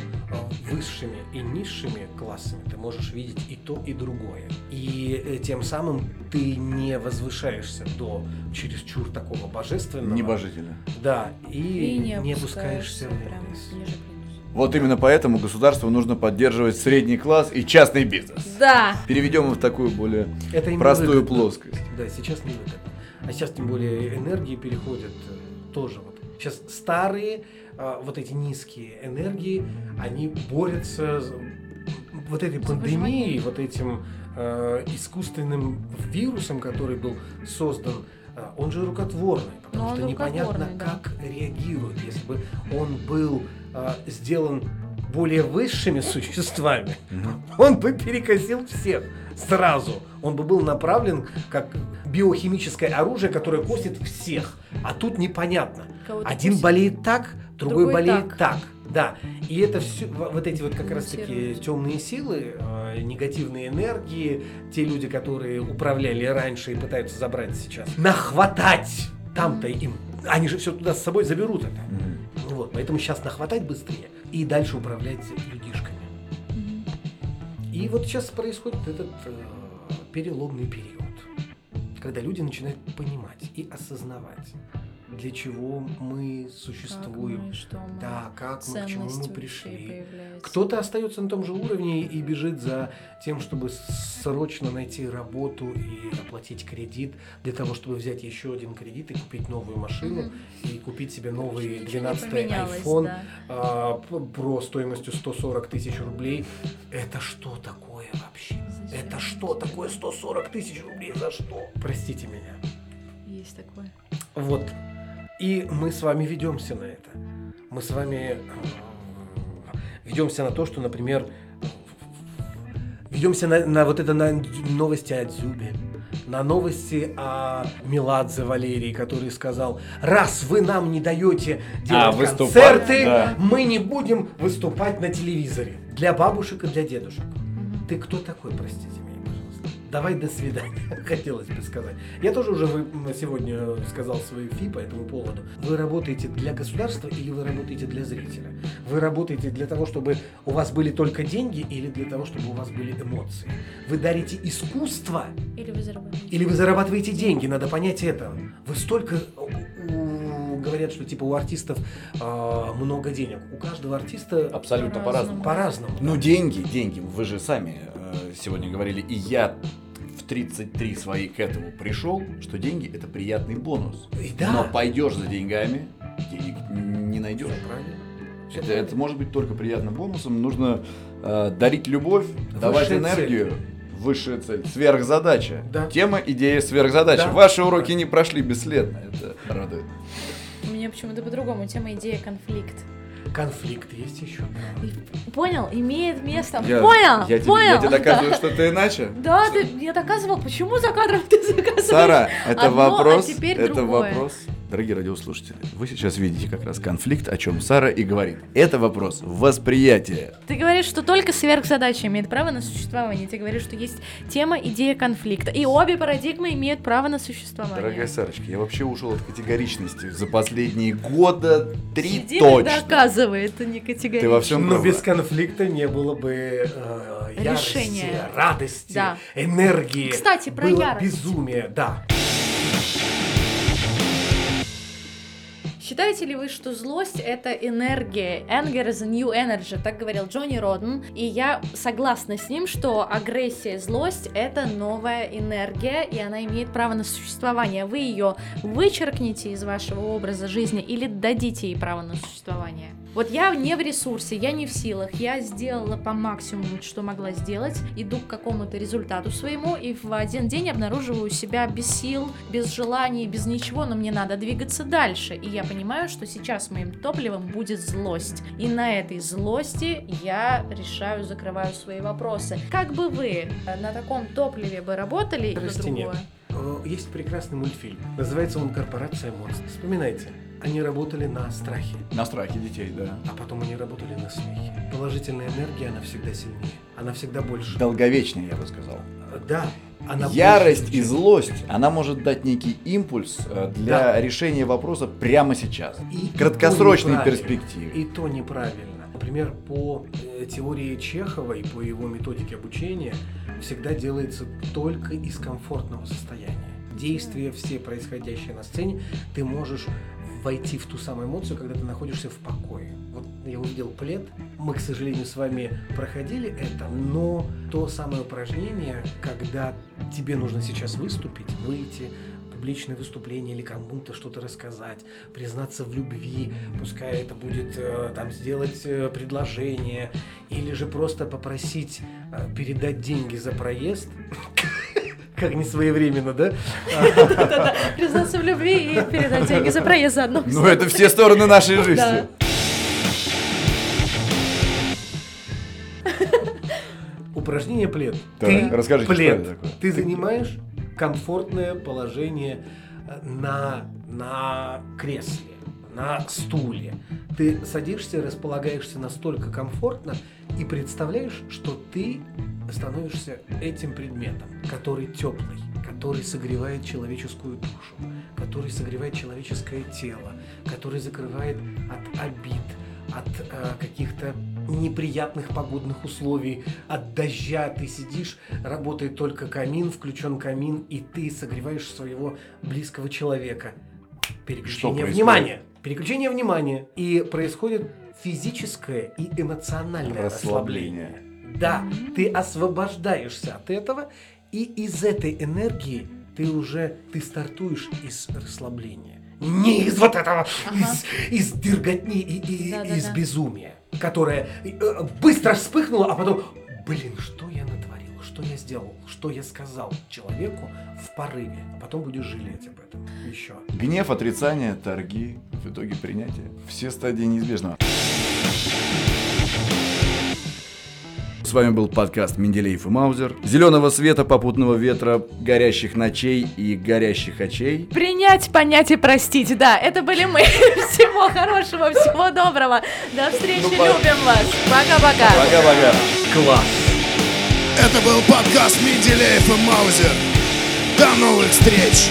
высшими и низшими классами ты можешь видеть и то, и другое. И э, тем самым ты не возвышаешься до чересчур такого божественного. Небожителя. Да, и, И не, не опускаешься вниз. ниже. Вот именно поэтому государству нужно поддерживать средний класс и частный бизнес. Да. Переведем его в такую более Это простую невыгодно. плоскость. Да, сейчас не выгодно. А сейчас тем более энергии переходят э, тоже вот. Сейчас старые вот эти низкие энергии, они борются вот этой пандемией, вот этим э, искусственным вирусом, который был создан. А, Он же рукотворный, потому он что непонятно, да. как реагирует. Если бы он был а, сделан более высшими существами, он бы перекосил всех сразу. Он бы был направлен как биохимическое оружие, которое косит всех. А тут непонятно. Кого-то Один косит. болеет так, другой, Другой болеет так. так. Да. И это все, вот эти вот как раз таки темные силы, э, негативные энергии, те люди, которые управляли раньше и пытаются забрать сейчас, нахватать там-то им. Они же все туда с собой заберут это. Вот, поэтому сейчас нахватать быстрее и дальше управлять людишками. Мгм. И вот сейчас происходит этот э, переломный период, когда люди начинают понимать и осознавать, для чего мы существуем, Как мы, что мы. да, как мы, к чему мы пришли. Кто-то остается на том же уровне и бежит за тем, чтобы срочно найти работу и оплатить кредит, для того, чтобы взять еще один кредит и купить новую машину, Мгм. и купить себе новый Ничего не 12 поменялось, iPhone да. а, про стоимостью 140 тысяч рублей. Это что такое вообще? Зачем? Это что такое 140 тысяч рублей? За что? Простите меня. Есть такое. Вот. И мы с вами ведемся на это. Мы с вами э, ведемся на то, что, например, ведемся на, на вот это на новости о Дзюбе, на новости о Меладзе Валерии, который сказал, раз вы нам не даете делать А, выступать, концерты, да. мы не будем выступать на телевизоре. Для бабушек и для дедушек. Ты кто такой, простите? Давай до свидания, хотелось бы сказать. Я тоже уже сегодня сказал свою фи по этому поводу. Вы работаете для государства или вы работаете для зрителя? Вы работаете для того, чтобы у вас были только деньги или для того, чтобы у вас были эмоции? Вы дарите искусство Или вы зарабатываете. или вы зарабатываете деньги? Надо понять это. Вы столько у- говорят, что типа у артистов а, много денег. У каждого артиста Абсолютно По-разному. по-разному. по-разному. Ну, деньги, деньги. Вы же сами э, сегодня говорили, и я в 33 свои к этому пришел, что деньги это приятный бонус. И да. Но пойдешь за деньгами, денег не найдешь. Всё Это, это может быть только приятным бонусом. Нужно э, дарить любовь, давать Высшая энергию. Высшая цель. Сверхзадача. Да. Тема, идея, сверхзадача. Да. Ваши уроки не прошли бесследно. Это радует. У меня почему-то по-другому. Тема, идея, конфликт. Конфликт есть еще. Понял? Имеет место. Я, Понял? я тебе, Понял? я тебе доказываю, что ты иначе. Да, ты мне доказывал, почему за кадром ты заказываешь? Сара, это одно, а вопрос. теперь это другое. вопрос. Дорогие радиослушатели, вы сейчас видите как раз конфликт, о чем Сара и говорит. Это вопрос восприятия. Ты говоришь, что только сверхзадача имеет право на существование. Ты говоришь, что есть тема, идея конфликта. И обе парадигмы имеют право на существование. Дорогая Сарочка, я вообще ушел от категоричности за последние года три Сидит и точно. доказывает, а не категорично. Ты во всем Но права. без конфликта не было бы э, ярости, Решения. радости, Да. энергии. Кстати, про было ярость. безумие, да. Считаете ли вы, что злость это энергия? Anger is a new energy, так говорил Джонни Родден. И я согласна с ним, что агрессия, злость это новая энергия, и она имеет право на существование. Вы ее вычеркнете из вашего образа жизни или дадите ей право на существование? Вот я не в ресурсе, я не в силах, я сделала по максимуму, что могла сделать, иду к какому-то результату своему, и в один день обнаруживаю себя без сил, без желаний, без ничего, но мне надо двигаться дальше. И я понимаю, что сейчас моим топливом будет злость. И на этой злости я решаю, закрываю свои вопросы. Как бы вы э, на таком топливе бы работали, и то нет. другое? Э, Есть прекрасный мультфильм. Называется он «Корпорация монстров». Вспоминайте. Они работали на страхе, На страхе детей, да. а потом они работали на смехе. Положительная энергия, она всегда сильнее. Она всегда больше. Долговечнее, я бы сказал. Да, Она Ярость и злость, она может дать некий импульс э, для Да. решения вопроса прямо сейчас. И- В краткосрочной перспективе. И то неправильно. Например, по э, теории Чехова и по его методике обучения всегда делается только из комфортного состояния. Действия все происходящие на сцене, ты можешь войти в ту самую эмоцию, когда ты находишься в покое. Вот я увидел плед, мы, к сожалению, с вами проходили это, но то самое упражнение, когда тебе нужно сейчас выступить, выйти, публичное выступление или кому-то что-то рассказать, признаться в любви, пускай это будет э, там сделать э, предложение или же просто попросить э, передать деньги за проезд, как не своевременно, да? Да-да-да. Признаться в любви и передать деньги за проезд заодно. Ну, это все стороны нашей жизни. Упражнение плед. Ты расскажите, что плед. Ты занимаешь комфортное положение э, на, на кресле, на стуле. Ты садишься, располагаешься настолько комфортно и представляешь, что ты становишься этим предметом, который теплый, который согревает человеческую душу, который согревает человеческое тело, который закрывает от обид, от э, каких-то неприятных погодных условий, от дождя. Ты сидишь, работает только камин, включен камин, и ты согреваешь своего близкого человека. Переключение внимания. Переключение внимания. И происходит физическое и эмоциональное Расслабление. расслабление. Да, ты освобождаешься от этого, и из этой энергии ты уже ты стартуешь из расслабления. Не из вот этого, из, из дерготни и, и- Да-да-да. из безумия, которое э, быстро вспыхнуло, а потом, блин, что я натворил, что я сделал, что я сказал человеку в порыве, а потом будешь жалеть об этом еще. Гнев, отрицание, торги, в итоге принятие. Все стадии неизбежного. С вами был подкаст Менделеев и Маузер. Зеленого света, попутного ветра, горящих ночей и горящих очей. Принять, понять и простить. Да, это были мы. Всего хорошего, всего доброго. До встречи, Ну, любим вас. Пока-пока. Пока-пока. Класс! Это был подкаст Менделеев и Маузер. До новых встреч!